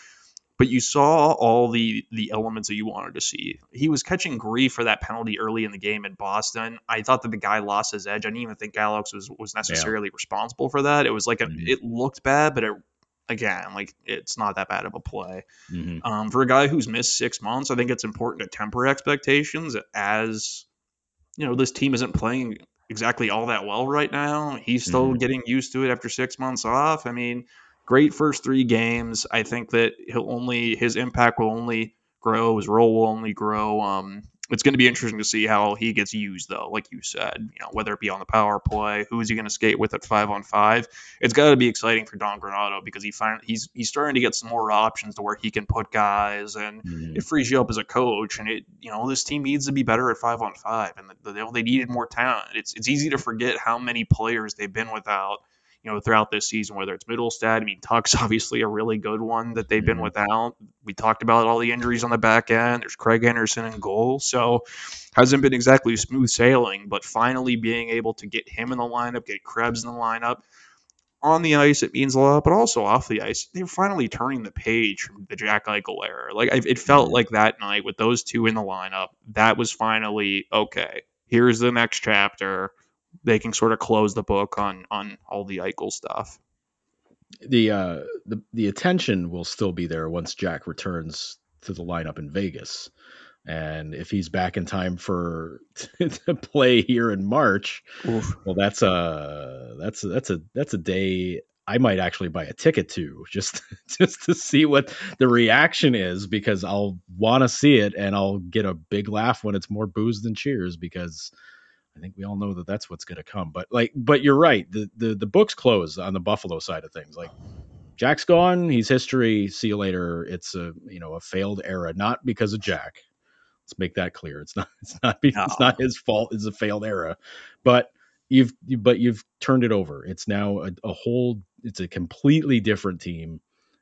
but you saw all the the elements that you wanted to see. He was catching grief for that penalty early in the game in Boston. I thought that the guy lost his edge. I didn't even think Alex was was necessarily yeah. responsible for that. It was like a, mm-hmm. it looked bad, but it again, like it's not that bad of a play. Mm-hmm. Um, for a guy who's missed six months, I think it's important to temper expectations as you know, this team isn't playing exactly all that well right now. He's still Mhm. getting used to it after six months off. I mean, great first three games. I think that he'll only his impact will only grow, his role will only grow. Um, it's going to be interesting to see how he gets used, though. Like you said, you know, whether it be on the power play, who is he going to skate with at five on five? It's got to be exciting for Don Granato because he find he's he's starting to get some more options to where he can put guys, and Mhm. it frees you up as a coach. And it, you know, this team needs to be better at five on five, and the, the, they needed more talent. It's it's easy to forget how many players they've been without you know, throughout this season, whether it's Mittelstadt. I mean, Tuch's obviously a really good one that they've been Mhm. without. We talked about all the injuries on the back end. There's Craig Anderson in goal. So hasn't been exactly smooth sailing, but finally being able to get him in the lineup, get Krebs in the lineup. On the ice, it means a lot, but also off the ice, they're finally turning the page from the Jack Eichel era. Like it felt Mhm. like that night with those two in the lineup, that was finally okay. Here's the next chapter they can sort of close the book on on all the Eichel stuff. the uh the the attention will still be there once Jack returns to the lineup in Vegas. And if he's back in time for to play here in March, Oof. well that's a that's a, that's a that's a day I might actually buy a ticket to just just to see what the reaction is because I'll want to see it and I'll get a big laugh when it's more boos than cheers because I think we all know that that's what's going to come. But like, but you're right. The, the the books close on the Buffalo side of things. Like, Jack's gone. He's history. See you later. It's a you know a failed era, not because of Jack. Let's make that clear. It's not. It's not. Because, It's not his fault. It's a failed era. But you've you, but you've turned it over. It's now a, a whole. It's a completely different team.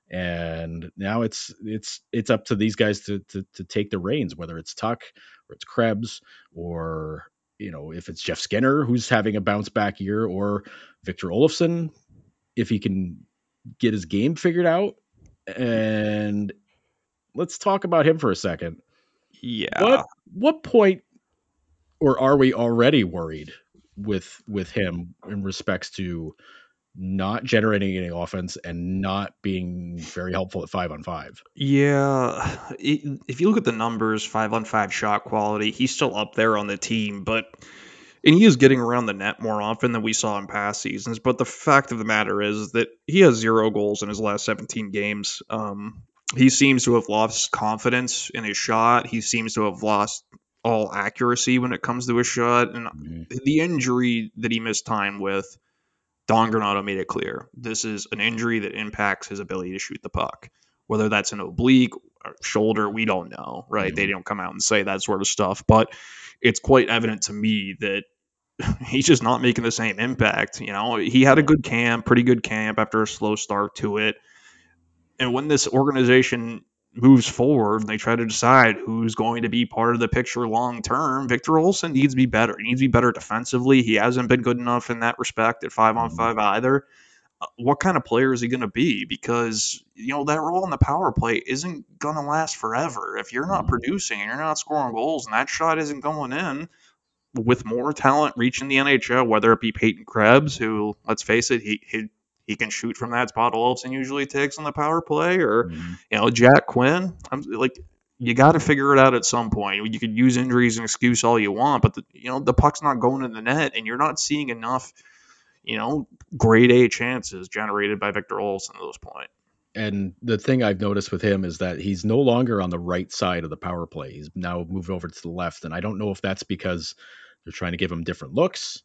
And now it's it's it's up to these guys to, to to take the reins, whether it's Tuch or it's Krebs or you know, if it's Jeff Skinner who's having a bounce back year or Victor Olofsson, if he can get his game figured out. And let's talk about him for a second. Yeah. What what point or are we already worried with with him in respects to not generating any offense and not being very helpful at five on five? Yeah, if you look at the numbers, five on five shot quality, he's still up there on the team, but and he is getting around the net more often than we saw in past seasons. But the fact of the matter is that he has zero goals in his last 17 games. Um, he seems to have lost confidence in his shot. He seems to have lost all accuracy when it comes to his shot, and the injury that he missed time with, Don Granato made it clear. This is an injury that impacts his ability to shoot the puck. Whether that's an oblique or shoulder, we don't know, right? Mhm. They don't come out and say that sort of stuff, but it's quite evident to me that he's just not making the same impact. You know, he had a good camp, pretty good camp after a slow start to it. And when this organization moves forward and they try to decide who's going to be part of the picture long term, Victor Olofsson needs to be better. He needs to be better defensively. He hasn't been good enough in that respect at five on five either. Uh, What kind of player is he going to be? Because you know that role in the power play isn't going to last forever. If you're not Mhm. producing and you're not scoring goals and that shot isn't going in, with more talent reaching the NHL, whether it be Peyton Krebs, who let's face it, he he, he can shoot from that spot Olofsson usually takes on the power play, or Mhm. you know Jack Quinn. I'm like you got to figure it out at some point. You could use injuries and excuse all you want, but the, you know the puck's not going in the net, and you're not seeing enough, you know, grade A chances generated by Victor Olofsson at this point. And the thing I've noticed with him is that he's no longer on the right side of the power play. He's now moved over to the left. And I don't know if that's because they're trying to give him different looks.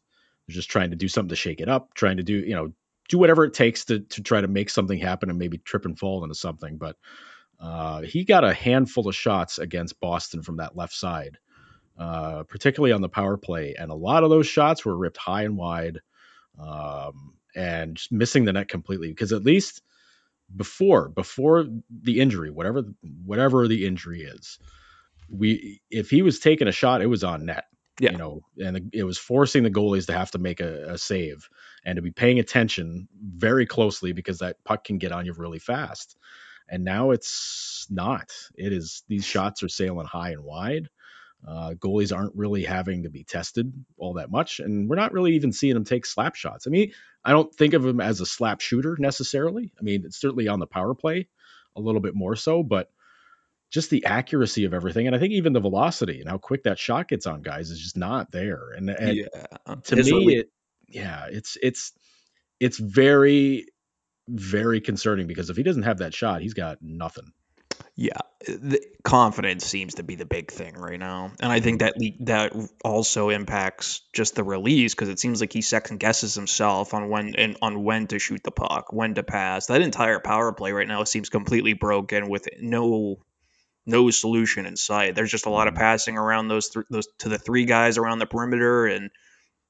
They're just trying to do something to shake it up, trying to do, you know, do whatever it takes to, to try to make something happen and maybe trip and fall into something. But uh, he got a handful of shots against Boston from that left side, uh, particularly on the power play. And a lot of those shots were ripped high and wide um, and missing the net completely. Because at least before before the injury, whatever whatever the injury is, we if he was taking a shot, it was on net. Yeah. You know, and it was forcing the goalies to have to make a, a save and to be paying attention very closely because that puck can get on you really fast. And now it's not. It is these shots are sailing high and wide. Uh, goalies aren't really having to be tested all that much, and we're not really even seeing them take slap shots. I mean, I don't think of him as a slap shooter necessarily. I mean, it's certainly on the power play a little bit more so, but just the accuracy of everything, and I think even the velocity and how quick that shot gets on guys is just not there. And, and yeah. to His me, really- it yeah, it's it's it's very very concerning because if he doesn't have that shot, he's got nothing. Yeah, the confidence seems to be the big thing right now, and I think that that also impacts just the release because it seems like he second guesses himself on when and on when to shoot the puck, when to pass. That entire power play right now seems completely broken with no no solution in sight. There's just a lot of mm-hmm. passing around those th- those to the three guys around the perimeter and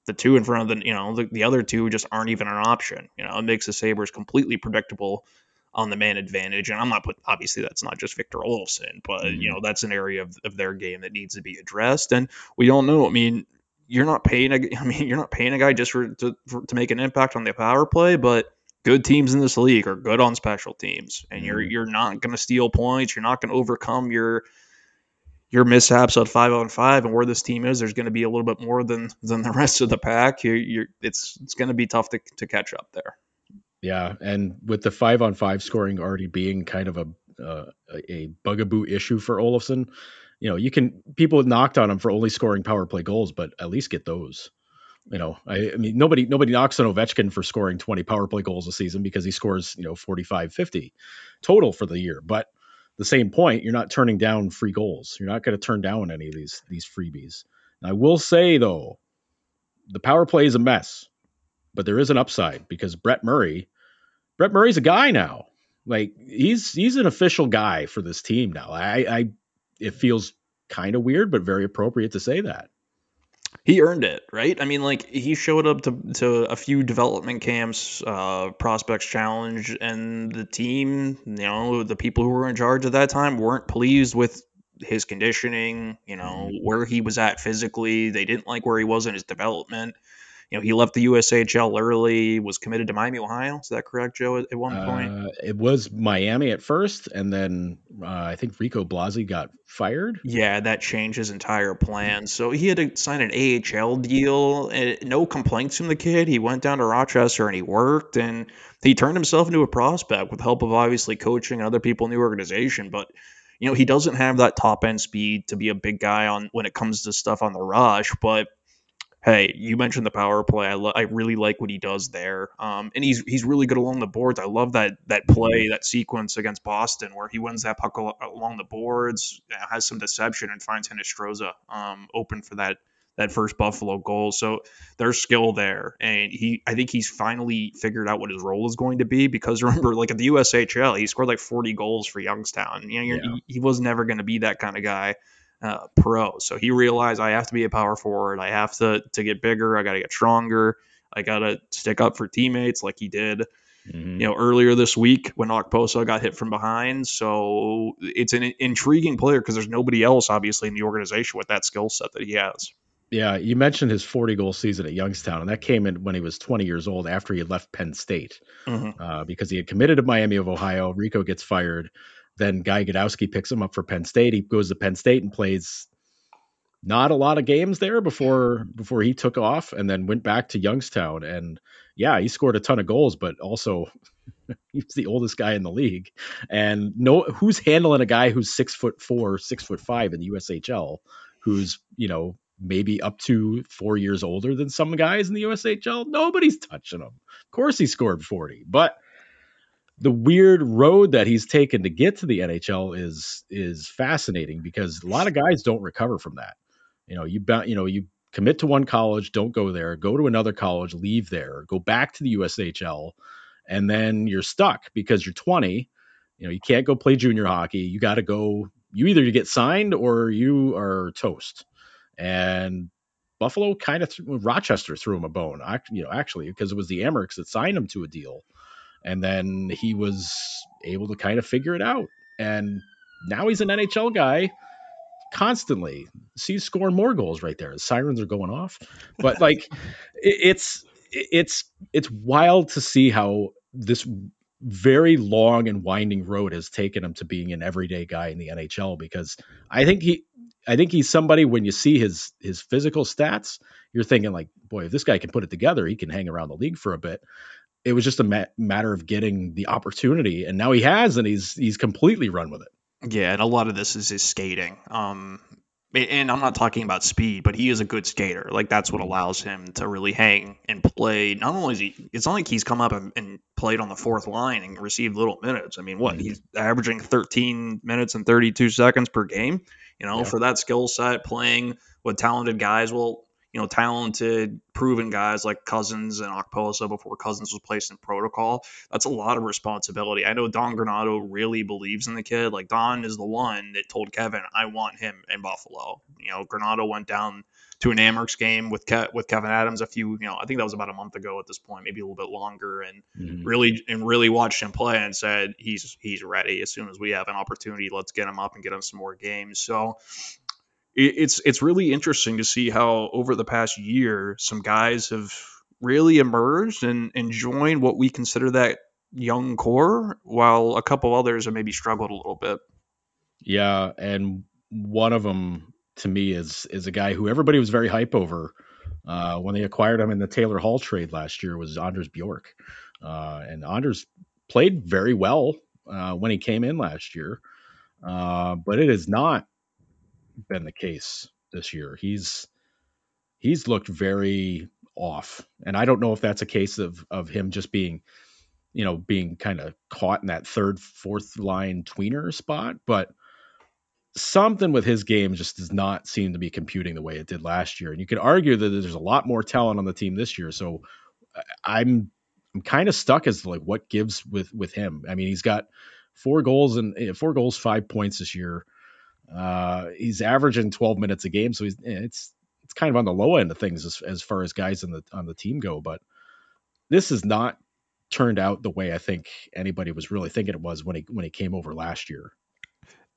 the two in front of the you know the, the other two just aren't even an option. You know, it makes the Sabres completely predictable on the man advantage. And I'm not put obviously that's not just Victor Olofsson, but mm-hmm. you know that's an area of, of their game that needs to be addressed. And we all know. I mean, you're not paying a. I mean, you're not paying a guy just for to for, to make an impact on the power play, but good teams in this league are good on special teams, and mm-hmm. you're you're not going to steal points. You're not going to overcome your your mishaps at five on five and where this team is, there's going to be a little bit more than than the rest of the pack. You're, you're it's it's going to be tough to, to catch up there. Yeah, and with the five on five scoring already being kind of a uh, a bugaboo issue for Olofsson, you know, you can people knocked on him for only scoring power play goals, but at least get those. You know, I, I mean, nobody nobody knocks on Ovechkin for scoring 20 power play goals a season because he scores, you know, 45, 50 total for the year. But the same point, you're not turning down free goals. You're not going to turn down any of these these freebies. And I will say though, the power play is a mess, but there is an upside because Brett Murray Brett Murray's a guy now. Like he's he's an official guy for this team now. I, I it feels kind of weird, but very appropriate to say that. He earned it, right? I mean, like he showed up to to a few development camps, uh, prospects challenge, and the team, you know, the people who were in charge at that time weren't pleased with his conditioning, you know, mm-hmm. where he was at physically. They didn't like where he was in his development you know, he left the USHL early, was committed to Miami, Ohio. Is that correct, Joe? At, at one point, uh, it was Miami at first, and then uh, I think Rico Blasi got fired. Yeah, that changed his entire plan. So he had to sign an AHL deal. And no complaints from the kid. He went down to Rochester and he worked, and he turned himself into a prospect with help of obviously coaching and other people in the organization. But you know, he doesn't have that top end speed to be a big guy on when it comes to stuff on the rush, but hey, you mentioned the power play. I, lo- I really like what he does there. Um, and he's he's really good along the boards. I love that that play, that sequence against Boston where he wins that puck al- along the boards, has some deception, and finds Hinostroza um, open for that that first Buffalo goal. So there's skill there, and he I think he's finally figured out what his role is going to be. Because remember, like at the USHL, he scored like 40 goals for Youngstown. You know, yeah. he, he was never going to be that kind of guy uh, pro. So he realized I have to be a power forward. I have to to get bigger. I got to get stronger. I got to stick up for teammates like he did. Mm-hmm. You know, earlier this week when Okposo got hit from behind. So it's an intriguing player because there's nobody else, obviously, in the organization with that skill set that he has. Yeah, you mentioned his 40 goal season at Youngstown, and that came in when he was 20 years old after he left Penn State mm-hmm. uh, because he had committed to Miami of Ohio. Rico gets fired. Then Guy Gadowsky picks him up for Penn State. He goes to Penn State and plays not a lot of games there before before he took off and then went back to Youngstown and yeah, he scored a ton of goals, but also he's the oldest guy in the league. And no who's handling a guy who's six foot four, six foot five in the USHL, who's, you know, maybe up to four years older than some guys in the USHL? Nobody's touching him. Of course he scored 40. But the weird road that he's taken to get to the NHL is is fascinating because a lot of guys don't recover from that. You know, you you know, you commit to one college, don't go there, go to another college, leave there, go back to the USHL, and then you're stuck because you're 20. You know, you can't go play junior hockey. You got to go. You either get signed or you are toast. And Buffalo kind of th- Rochester threw him a bone. You know, actually, because it was the Amerks that signed him to a deal and then he was able to kind of figure it out. And now he's an NHL guy constantly. See, he's scoring more goals right there. The sirens are going off, but like it's it's it's wild to see how this very long and winding road has taken him to being an everyday guy in the NHL because I think he I think he's somebody when you see his his physical stats, you're thinking like, boy, if this guy can put it together, he can hang around the league for a bit it was just a ma- matter of getting the opportunity, and now he has, and he's he's completely run with it. Yeah, and a lot of this is his skating. Um, and I'm not talking about speed, but he is a good skater. Like that's what allows him to really hang and play. Not only is he, it's not like he's come up and, and played on the fourth line and received little minutes. I mean, what he's averaging 13 minutes and 32 seconds per game. You know, yeah. for that skill set, playing with talented guys. Well, you know, talented, proven guys like Cozens and Okposo before Cozens was placed in protocol. That's a lot of responsibility. I know Don Granato really believes in the kid. Like Don is the one that told Kevyn, "I want him in Buffalo." You know, Granato went down to an Amerks game with Ke- with Kevyn Adams a few, you know, I think that was about a month ago at this point, maybe a little bit longer, and mm-hmm. really and really watched him play and said he's he's ready. As soon as we have an opportunity, let's get him up and get him some more games. So it's it's really interesting to see how over the past year some guys have really emerged and, and joined what we consider that young core, while a couple others have maybe struggled a little bit. Yeah, and one of them to me is is a guy who everybody was very hype over uh, when they acquired him in the Taylor Hall trade last year was Anders Bjork, uh, and Anders played very well uh, when he came in last year, uh, but it is not been the case this year. He's he's looked very off, and I don't know if that's a case of of him just being, you know, being kind of caught in that third, fourth line tweener spot, but something with his game just does not seem to be computing the way it did last year. And you could argue that there's a lot more talent on the team this year. So I'm I'm kind of stuck as to like what gives with with him. I mean, he's got four goals and eh, four goals, five points this year. Uh, he's averaging 12 minutes a game, so he's it's it's kind of on the low end of things as, as far as guys in the on the team go. But this has not turned out the way I think anybody was really thinking it was when he when he came over last year.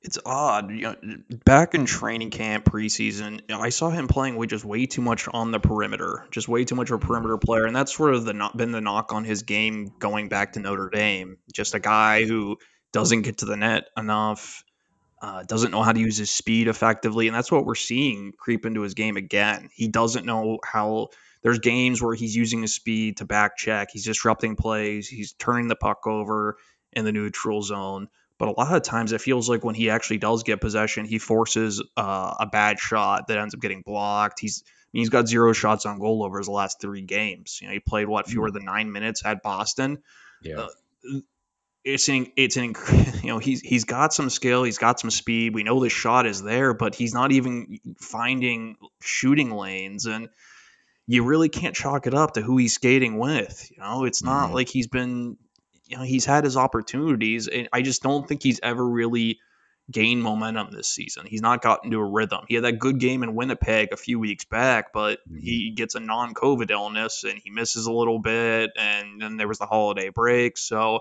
It's odd. You know, back in training camp preseason, I saw him playing with just way too much on the perimeter, just way too much of a perimeter player, and that's sort of the not been the knock on his game going back to Notre Dame. Just a guy who doesn't get to the net enough, uh, doesn't know how to use his speed effectively, and that's what we're seeing creep into his game again. He doesn't know how. There's games where he's using his speed to back check. He's disrupting plays. He's turning the puck over in the neutral zone. But a lot of times, it feels like when he actually does get possession, he forces uh, a bad shot that ends up getting blocked. He's he's got zero shots on goal over his last three games. You know, he played what fewer mm-hmm. than nine minutes at Boston. Yeah. Uh, it's an it's an you know he's he's got some skill, he's got some speed. We know the shot is there, but he's not even finding shooting lanes, and you really can't chalk it up to who he's skating with. You know, it's not mm-hmm. like he's been you know he's had his opportunities, and I just don't think he's ever really gained momentum this season. He's not gotten to a rhythm. He had that good game in Winnipeg a few weeks back, but mm-hmm. he gets a non-COVID illness and he misses a little bit, and then there was the holiday break, so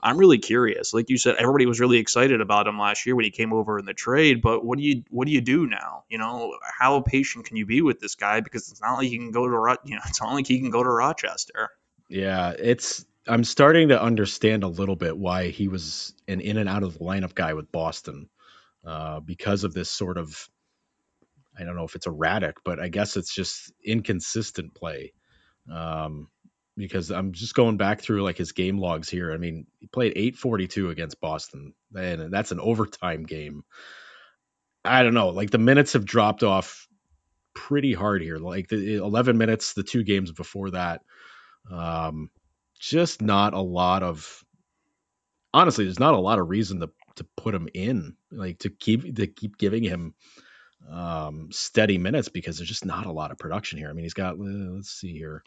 I'm really curious. Like you said, everybody was really excited about him last year when he came over in the trade. But what do you what do you do now? You know, how patient can you be with this guy? Because it's not like he can go to you know, it's not like he can go to Rochester. Yeah, it's I'm starting to understand a little bit why he was an in and out of the lineup guy with Boston, uh, because of this sort of I don't know if it's erratic, but I guess it's just inconsistent play. Um, because I'm just going back through like his game logs here. I mean, he played 842 against Boston, and that's an overtime game. I don't know, like the minutes have dropped off pretty hard here. Like the 11 minutes, the two games before that, um, just not a lot of. Honestly, there's not a lot of reason to to put him in, like to keep to keep giving him um steady minutes because there's just not a lot of production here. I mean, he's got let's see here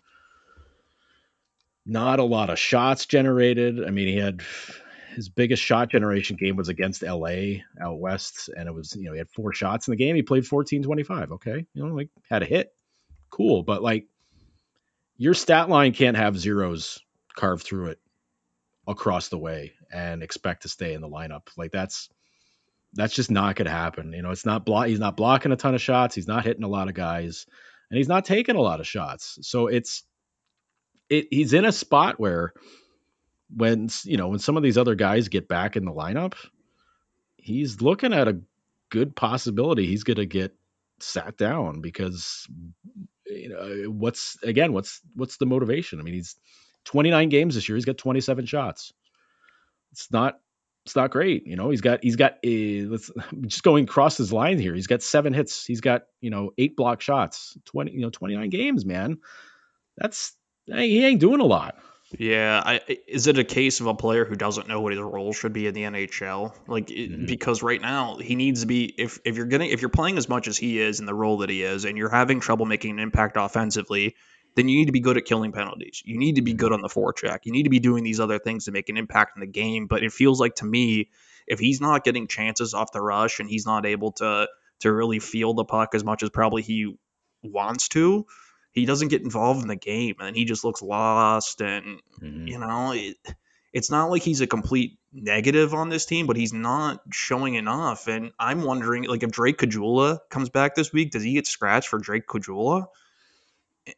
not a lot of shots generated. I mean, he had his biggest shot generation game was against LA out west, and it was you know he had four shots in the game. He played 14 25. Okay, you know, like had a hit, cool, but like your stat line can't have zeros carved through it across the way and expect to stay in the lineup. Like that's that's just not going to happen. You know, it's not block. He's not blocking a ton of shots. He's not hitting a lot of guys, and he's not taking a lot of shots. So it's it, he's in a spot where when you know when some of these other guys get back in the lineup, he's looking at a good possibility he's going to get sat down because you know what's again what's what's the motivation? I mean, he's 29 games this year. He's got 27 shots. It's not it's not great. You know, he's got he's got a let's just going across his line here. He's got seven hits. He's got you know eight block shots. Twenty you know twenty nine games, man. That's he ain't doing a lot. Yeah, I, is it a case of a player who doesn't know what his role should be in the NHL? Like, mm-hmm. because right now he needs to be. If if you're getting if you're playing as much as he is in the role that he is, and you're having trouble making an impact offensively, then you need to be good at killing penalties. You need to be good on the forecheck. You need to be doing these other things to make an impact in the game. But it feels like to me, if he's not getting chances off the rush and he's not able to to really feel the puck as much as probably he wants to, he doesn't get involved in the game and he just looks lost. And mm-hmm. you know, it, it's not like he's a complete negative on this team, but he's not showing enough. And I'm wondering, like, if Drake Caggiula comes back this week, does he get scratched for Drake Caggiula?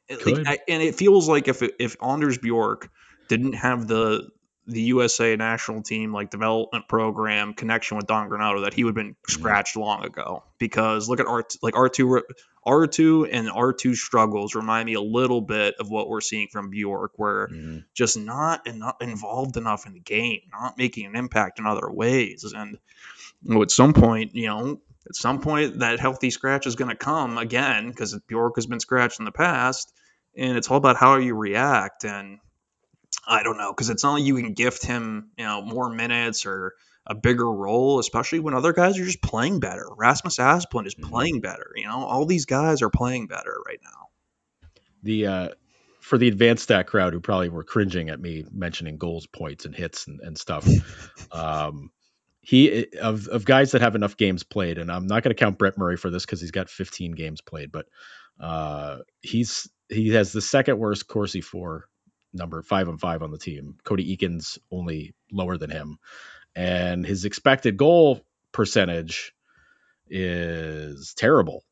Like, and it feels like if if Anders Bjork didn't have the the USA national team like development program connection with Don Granato that he would have been mm-hmm. scratched long ago because look at R like R two R two and R two struggles remind me a little bit of what we're seeing from Bjork where mm-hmm. just not, not involved enough in the game not making an impact in other ways and you know, at some point you know at some point that healthy scratch is going to come again because Bjork has been scratched in the past, and it's all about how you react. And I don't know because it's not like you can gift him, you know, more minutes or a bigger role, especially when other guys are just playing better. Rasmus Asplund is mm-hmm. playing better. You know, all these guys are playing better right now. The uh, for the advanced stat crowd who probably were cringing at me mentioning goals, points, and hits and, and stuff. um, he of of guys that have enough games played, and I'm not going to count Brett Murray for this because he's got 15 games played, but uh, he's he has the second worst Corsi for number five and five on the team. Cody Eakins only lower than him, and his expected goal percentage is terrible.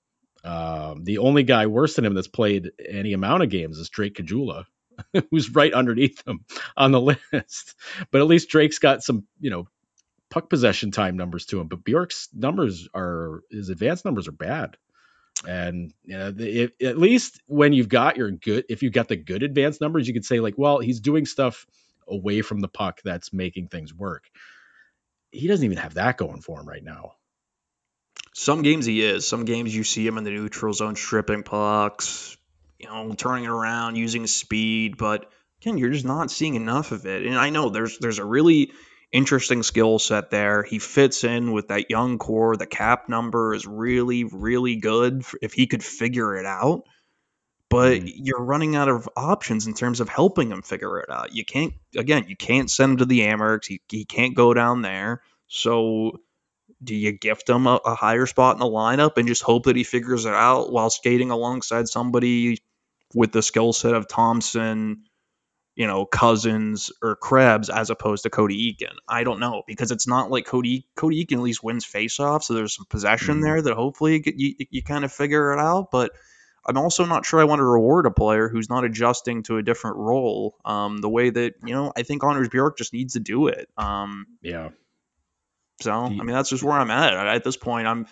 Um, the only guy worse than him that's played any amount of games is Drake Caggiula, who's right underneath him on the list. But at least Drake's got some, you know, puck possession time numbers to him, but Bjork's numbers are his advanced numbers are bad. And you know, the, at least when you've got your good, if you've got the good advanced numbers, you could say like, well, he's doing stuff away from the puck that's making things work. He doesn't even have that going for him right now. Some games he is. Some games you see him in the neutral zone stripping pucks, you know, turning it around, using speed, but again, you're just not seeing enough of it. And I know there's there's a really interesting skill set there. He fits in with that young core. The cap number is really, really good if he could figure it out. But mm. you're running out of options in terms of helping him figure it out. You can't, again, you can't send him to the Amerks. He, he can't go down there. So do you gift him a, a higher spot in the lineup and just hope that he figures it out while skating alongside somebody with the skill set of Thompson, you know, Cozens or Krebs as opposed to Cody Eakin. I don't know because it's not like Cody Cody Eakin at least wins faceoff, so there's some possession mm-hmm. there that hopefully you, you, you kind of figure it out. But I'm also not sure I want to reward a player who's not adjusting to a different role. Um, the way that you know, I think Anders Bjork just needs to do it. Um, yeah. So I mean, that's just where I'm at at this point. I'm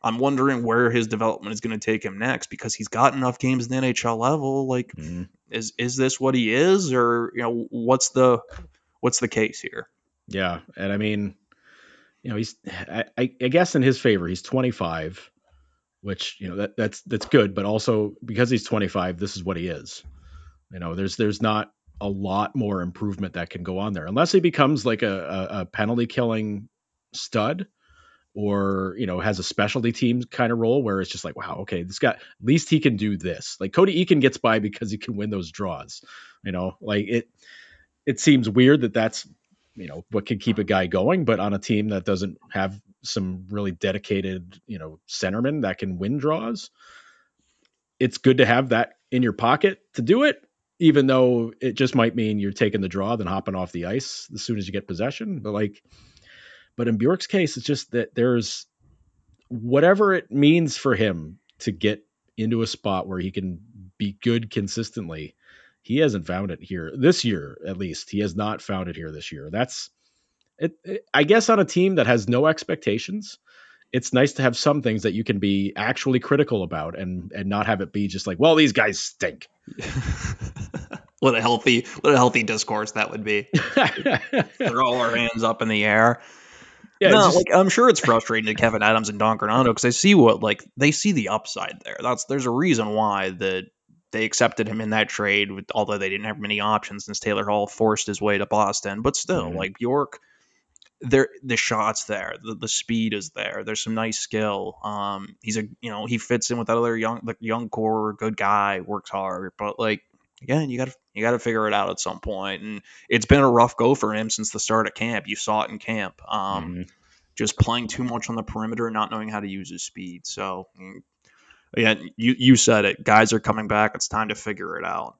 I'm wondering where his development is going to take him next because he's got enough games in the NHL level. Like, mm-hmm. Is is this what he is, or you know, what's the what's the case here? Yeah, and I mean, you know, he's I, I guess in his favor, he's 25, which you know that that's that's good, but also because he's 25, this is what he is. You know, there's there's not a lot more improvement that can go on there unless he becomes like a, a, a penalty killing stud or you know has a specialty team kind of role where it's just like wow okay this guy at least he can do this. Like cody eakin gets by because he can win those draws you know? Like it it seems weird that that's you know what can keep a guy going but on a team that doesn't have some really dedicated you know centerman that can win draws it's good to have that in your pocket to do it even though it just might mean you're taking the draw then hopping off the ice as soon as you get possession but like but in Bjork's case, it's just that there's whatever it means for him to get into a spot where he can be good consistently. He hasn't found it here this year, at least. He has not found it here this year. That's it, it, I guess on a team that has no expectations, it's nice to have some things that you can be actually critical about and and not have it be just like, well, these guys stink. what a healthy what a healthy discourse that would be. Throw all our hands up in the air. Yeah, no, just, like I'm sure it's frustrating to Kevyn Adams and Don Granato because I see what like they see the upside there. That's there's a reason why that they accepted him in that trade, with, although they didn't have many options since Taylor Hall forced his way to Boston. But still, mm-hmm. like Bjork, there the shots there, the, the speed is there. There's some nice skill. Um, he's a you know he fits in with that other young the young core, good guy, works hard, but like again, you got to you got to figure it out at some point. And it's been a rough go for him since the start of camp. You saw it in camp. Um, mm-hmm. Just playing too much on the perimeter, not knowing how to use his speed. So, mm, yeah, you you said it. Guys are coming back. It's time to figure it out.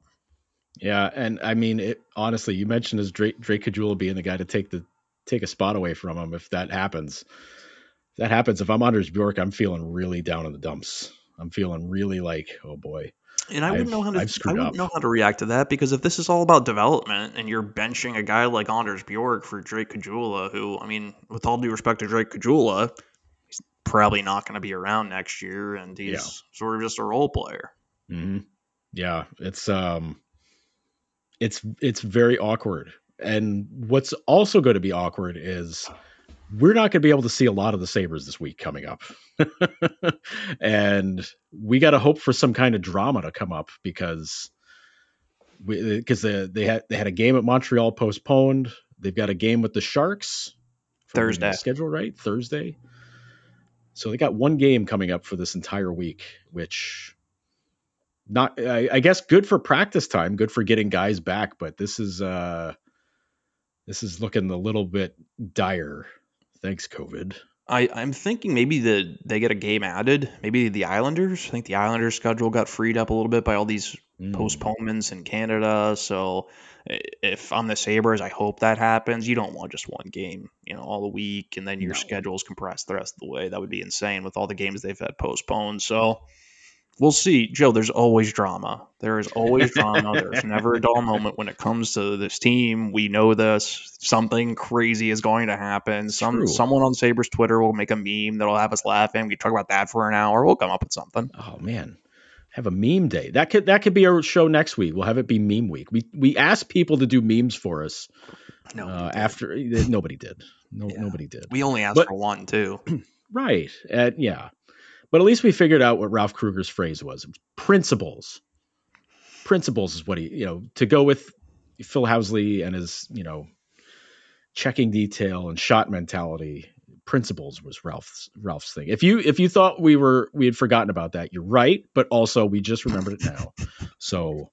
Yeah, and I mean, it, honestly, you mentioned as Drake Drake Caggiula being the guy to take the take a spot away from him if that happens. If that happens. If I'm Anders Bjork, I'm feeling really down in the dumps. I'm feeling really like, oh boy. And I wouldn't know how to I wouldn't up. know how to react to that because if this is all about development and you're benching a guy like Anders Bjork for Drake Caggiula, who I mean, with all due respect to Drake Caggiula, he's probably not going to be around next year, and he's yeah. sort of just a role player. Mm-hmm. Yeah, it's um, it's it's very awkward. And what's also going to be awkward is we're not going to be able to see a lot of the Sabres this week coming up. and we got to hope for some kind of drama to come up because because they, they had they had a game at Montreal postponed. They've got a game with the Sharks Thursday. Schedule right Thursday. So they got one game coming up for this entire week, which not I, I guess good for practice time, good for getting guys back, but this is uh this is looking a little bit dire. Thanks, COVID. I, I'm thinking maybe the they get a game added. Maybe the Islanders. I think the Islanders schedule got freed up a little bit by all these mm. postponements in Canada. So if I'm the Sabres, I hope that happens. You don't want just one game, you know, all the week, and then your no. schedule is compressed the rest of the way. That would be insane with all the games they've had postponed. So we'll see, Joe. There's always drama. There is always drama. there's never a dull moment when it comes to this team. We know this. Something crazy is going to happen. Some True. someone on Sabres Twitter will make a meme that'll have us laughing. We can talk about that for an hour. We'll come up with something. Oh man. Have a meme day. That could that could be our show next week. We'll have it be meme week. We we asked people to do memes for us. No, uh, after nobody did. No, yeah. nobody did. We only asked but, for one too. right. Uh, yeah. But at least we figured out what Ralph Krueger's phrase was. Principles. Principles is what he, you know, to go with Phil Housley and his, you know, checking detail and shot mentality. Principles was Ralph's Ralph's thing. If you if you thought we were we had forgotten about that, you're right. But also we just remembered it now. So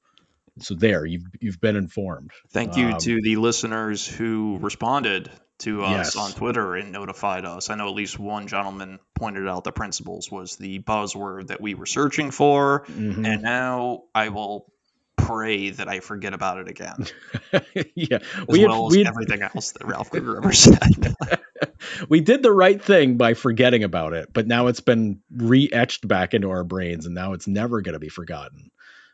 so there you've you've been informed. Thank you um, to the listeners who responded to us yes. on Twitter and notified us. I know at least one gentleman pointed out the principles was the buzzword that we were searching for, mm-hmm. and now I will pray that I forget about it again. yeah, as we well had, as everything else that Ralph Krueger ever said. we did the right thing by forgetting about it, but now it's been re-etched back into our brains, and now it's never going to be forgotten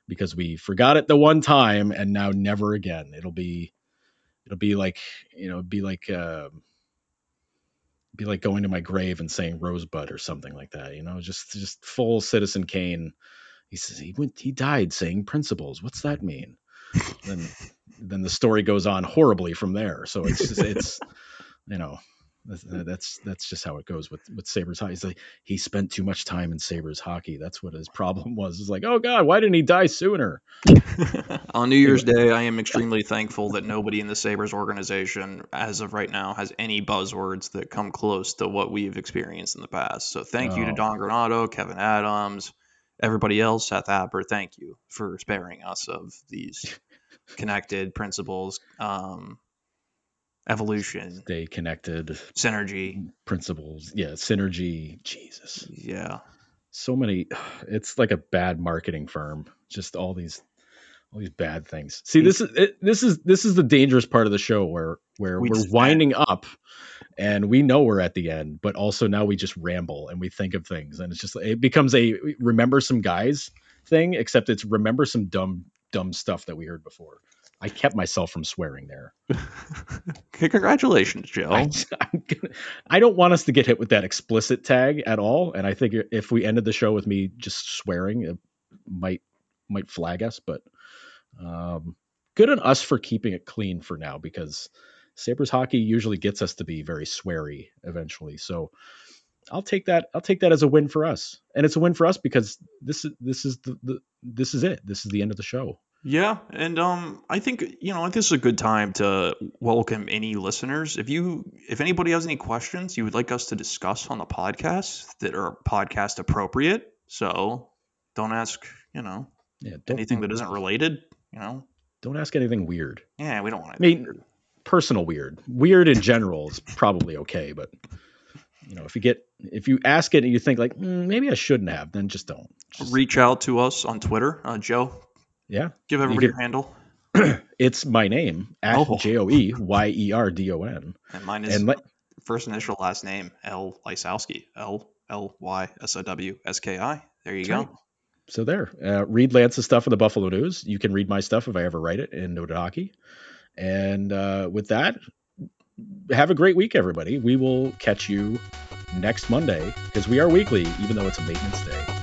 because we forgot it the one time, and now never again. It'll be it'll be like you know be like uh, be like going to my grave and saying rosebud or something like that you know just just full citizen kane. He says he went he died saying principles. What's that mean? Then then the story goes on horribly from there. So it's it's you know that's that's just how it goes with with Sabres hockey. Like he spent too much time in Sabres hockey. That's what his problem was. It's like, oh God, why didn't he die sooner? On New Year's Day, I am extremely thankful that nobody in the Sabres organization, as of right now, has any buzzwords that come close to what we've experienced in the past. So thank oh. you to oh. Don Granato, Kevyn Adams, everybody else, Seth Appert. Thank you for sparing us of these connected principles. Um, evolution stay connected. Synergy. Principles. Yeah synergy. Jesus. Yeah. So many it's like a bad marketing firm. Just all these all these bad things. See this is it, this is this is the dangerous part of the show where where we are winding up and we know we're at the end but also now we just ramble and we think of things. And it's just it becomes a remember some guys thing except it's remember some dumb dumb stuff that we heard before I kept myself from swearing there. Congratulations, Joe. I, gonna, I, don't want us to get hit with that explicit tag at all, and I think if we ended the show with me just swearing, it might might flag us. But um, good on us for keeping it clean for now, because Sabres hockey usually gets us to be very sweary eventually. So I'll take that. I'll take that as a win for us, and it's a win for us because this is this is the, the this is it. This is the end of the show. Yeah, and um, I think you know this is a good time to welcome any listeners. If you, if anybody has any questions you would like us to discuss on the podcast that are podcast appropriate, so don't ask, you know, Yeah, anything that isn't related. You know, don't ask anything weird. yeah, we don't want I mean, personal weird. Weird in general is probably okay, but you know, if you get if you ask it and you think like mm, maybe I shouldn't have, then just don't. Just- Reach out to us on Twitter, uh, Joe. Yeah, Give everybody your handle, it's my name at Oh. J O E Y E R D O N, and mine is and let, first initial last name L Lysowski. L L Y S O W S K I. There you That's go. right. So there, uh, read Lance's stuff in the Buffalo News. You can read my stuff if I ever write it in Noted Hockey. And uh, with that, have a great week, everybody. We will catch you next Monday because we are weekly, even though it's a maintenance day.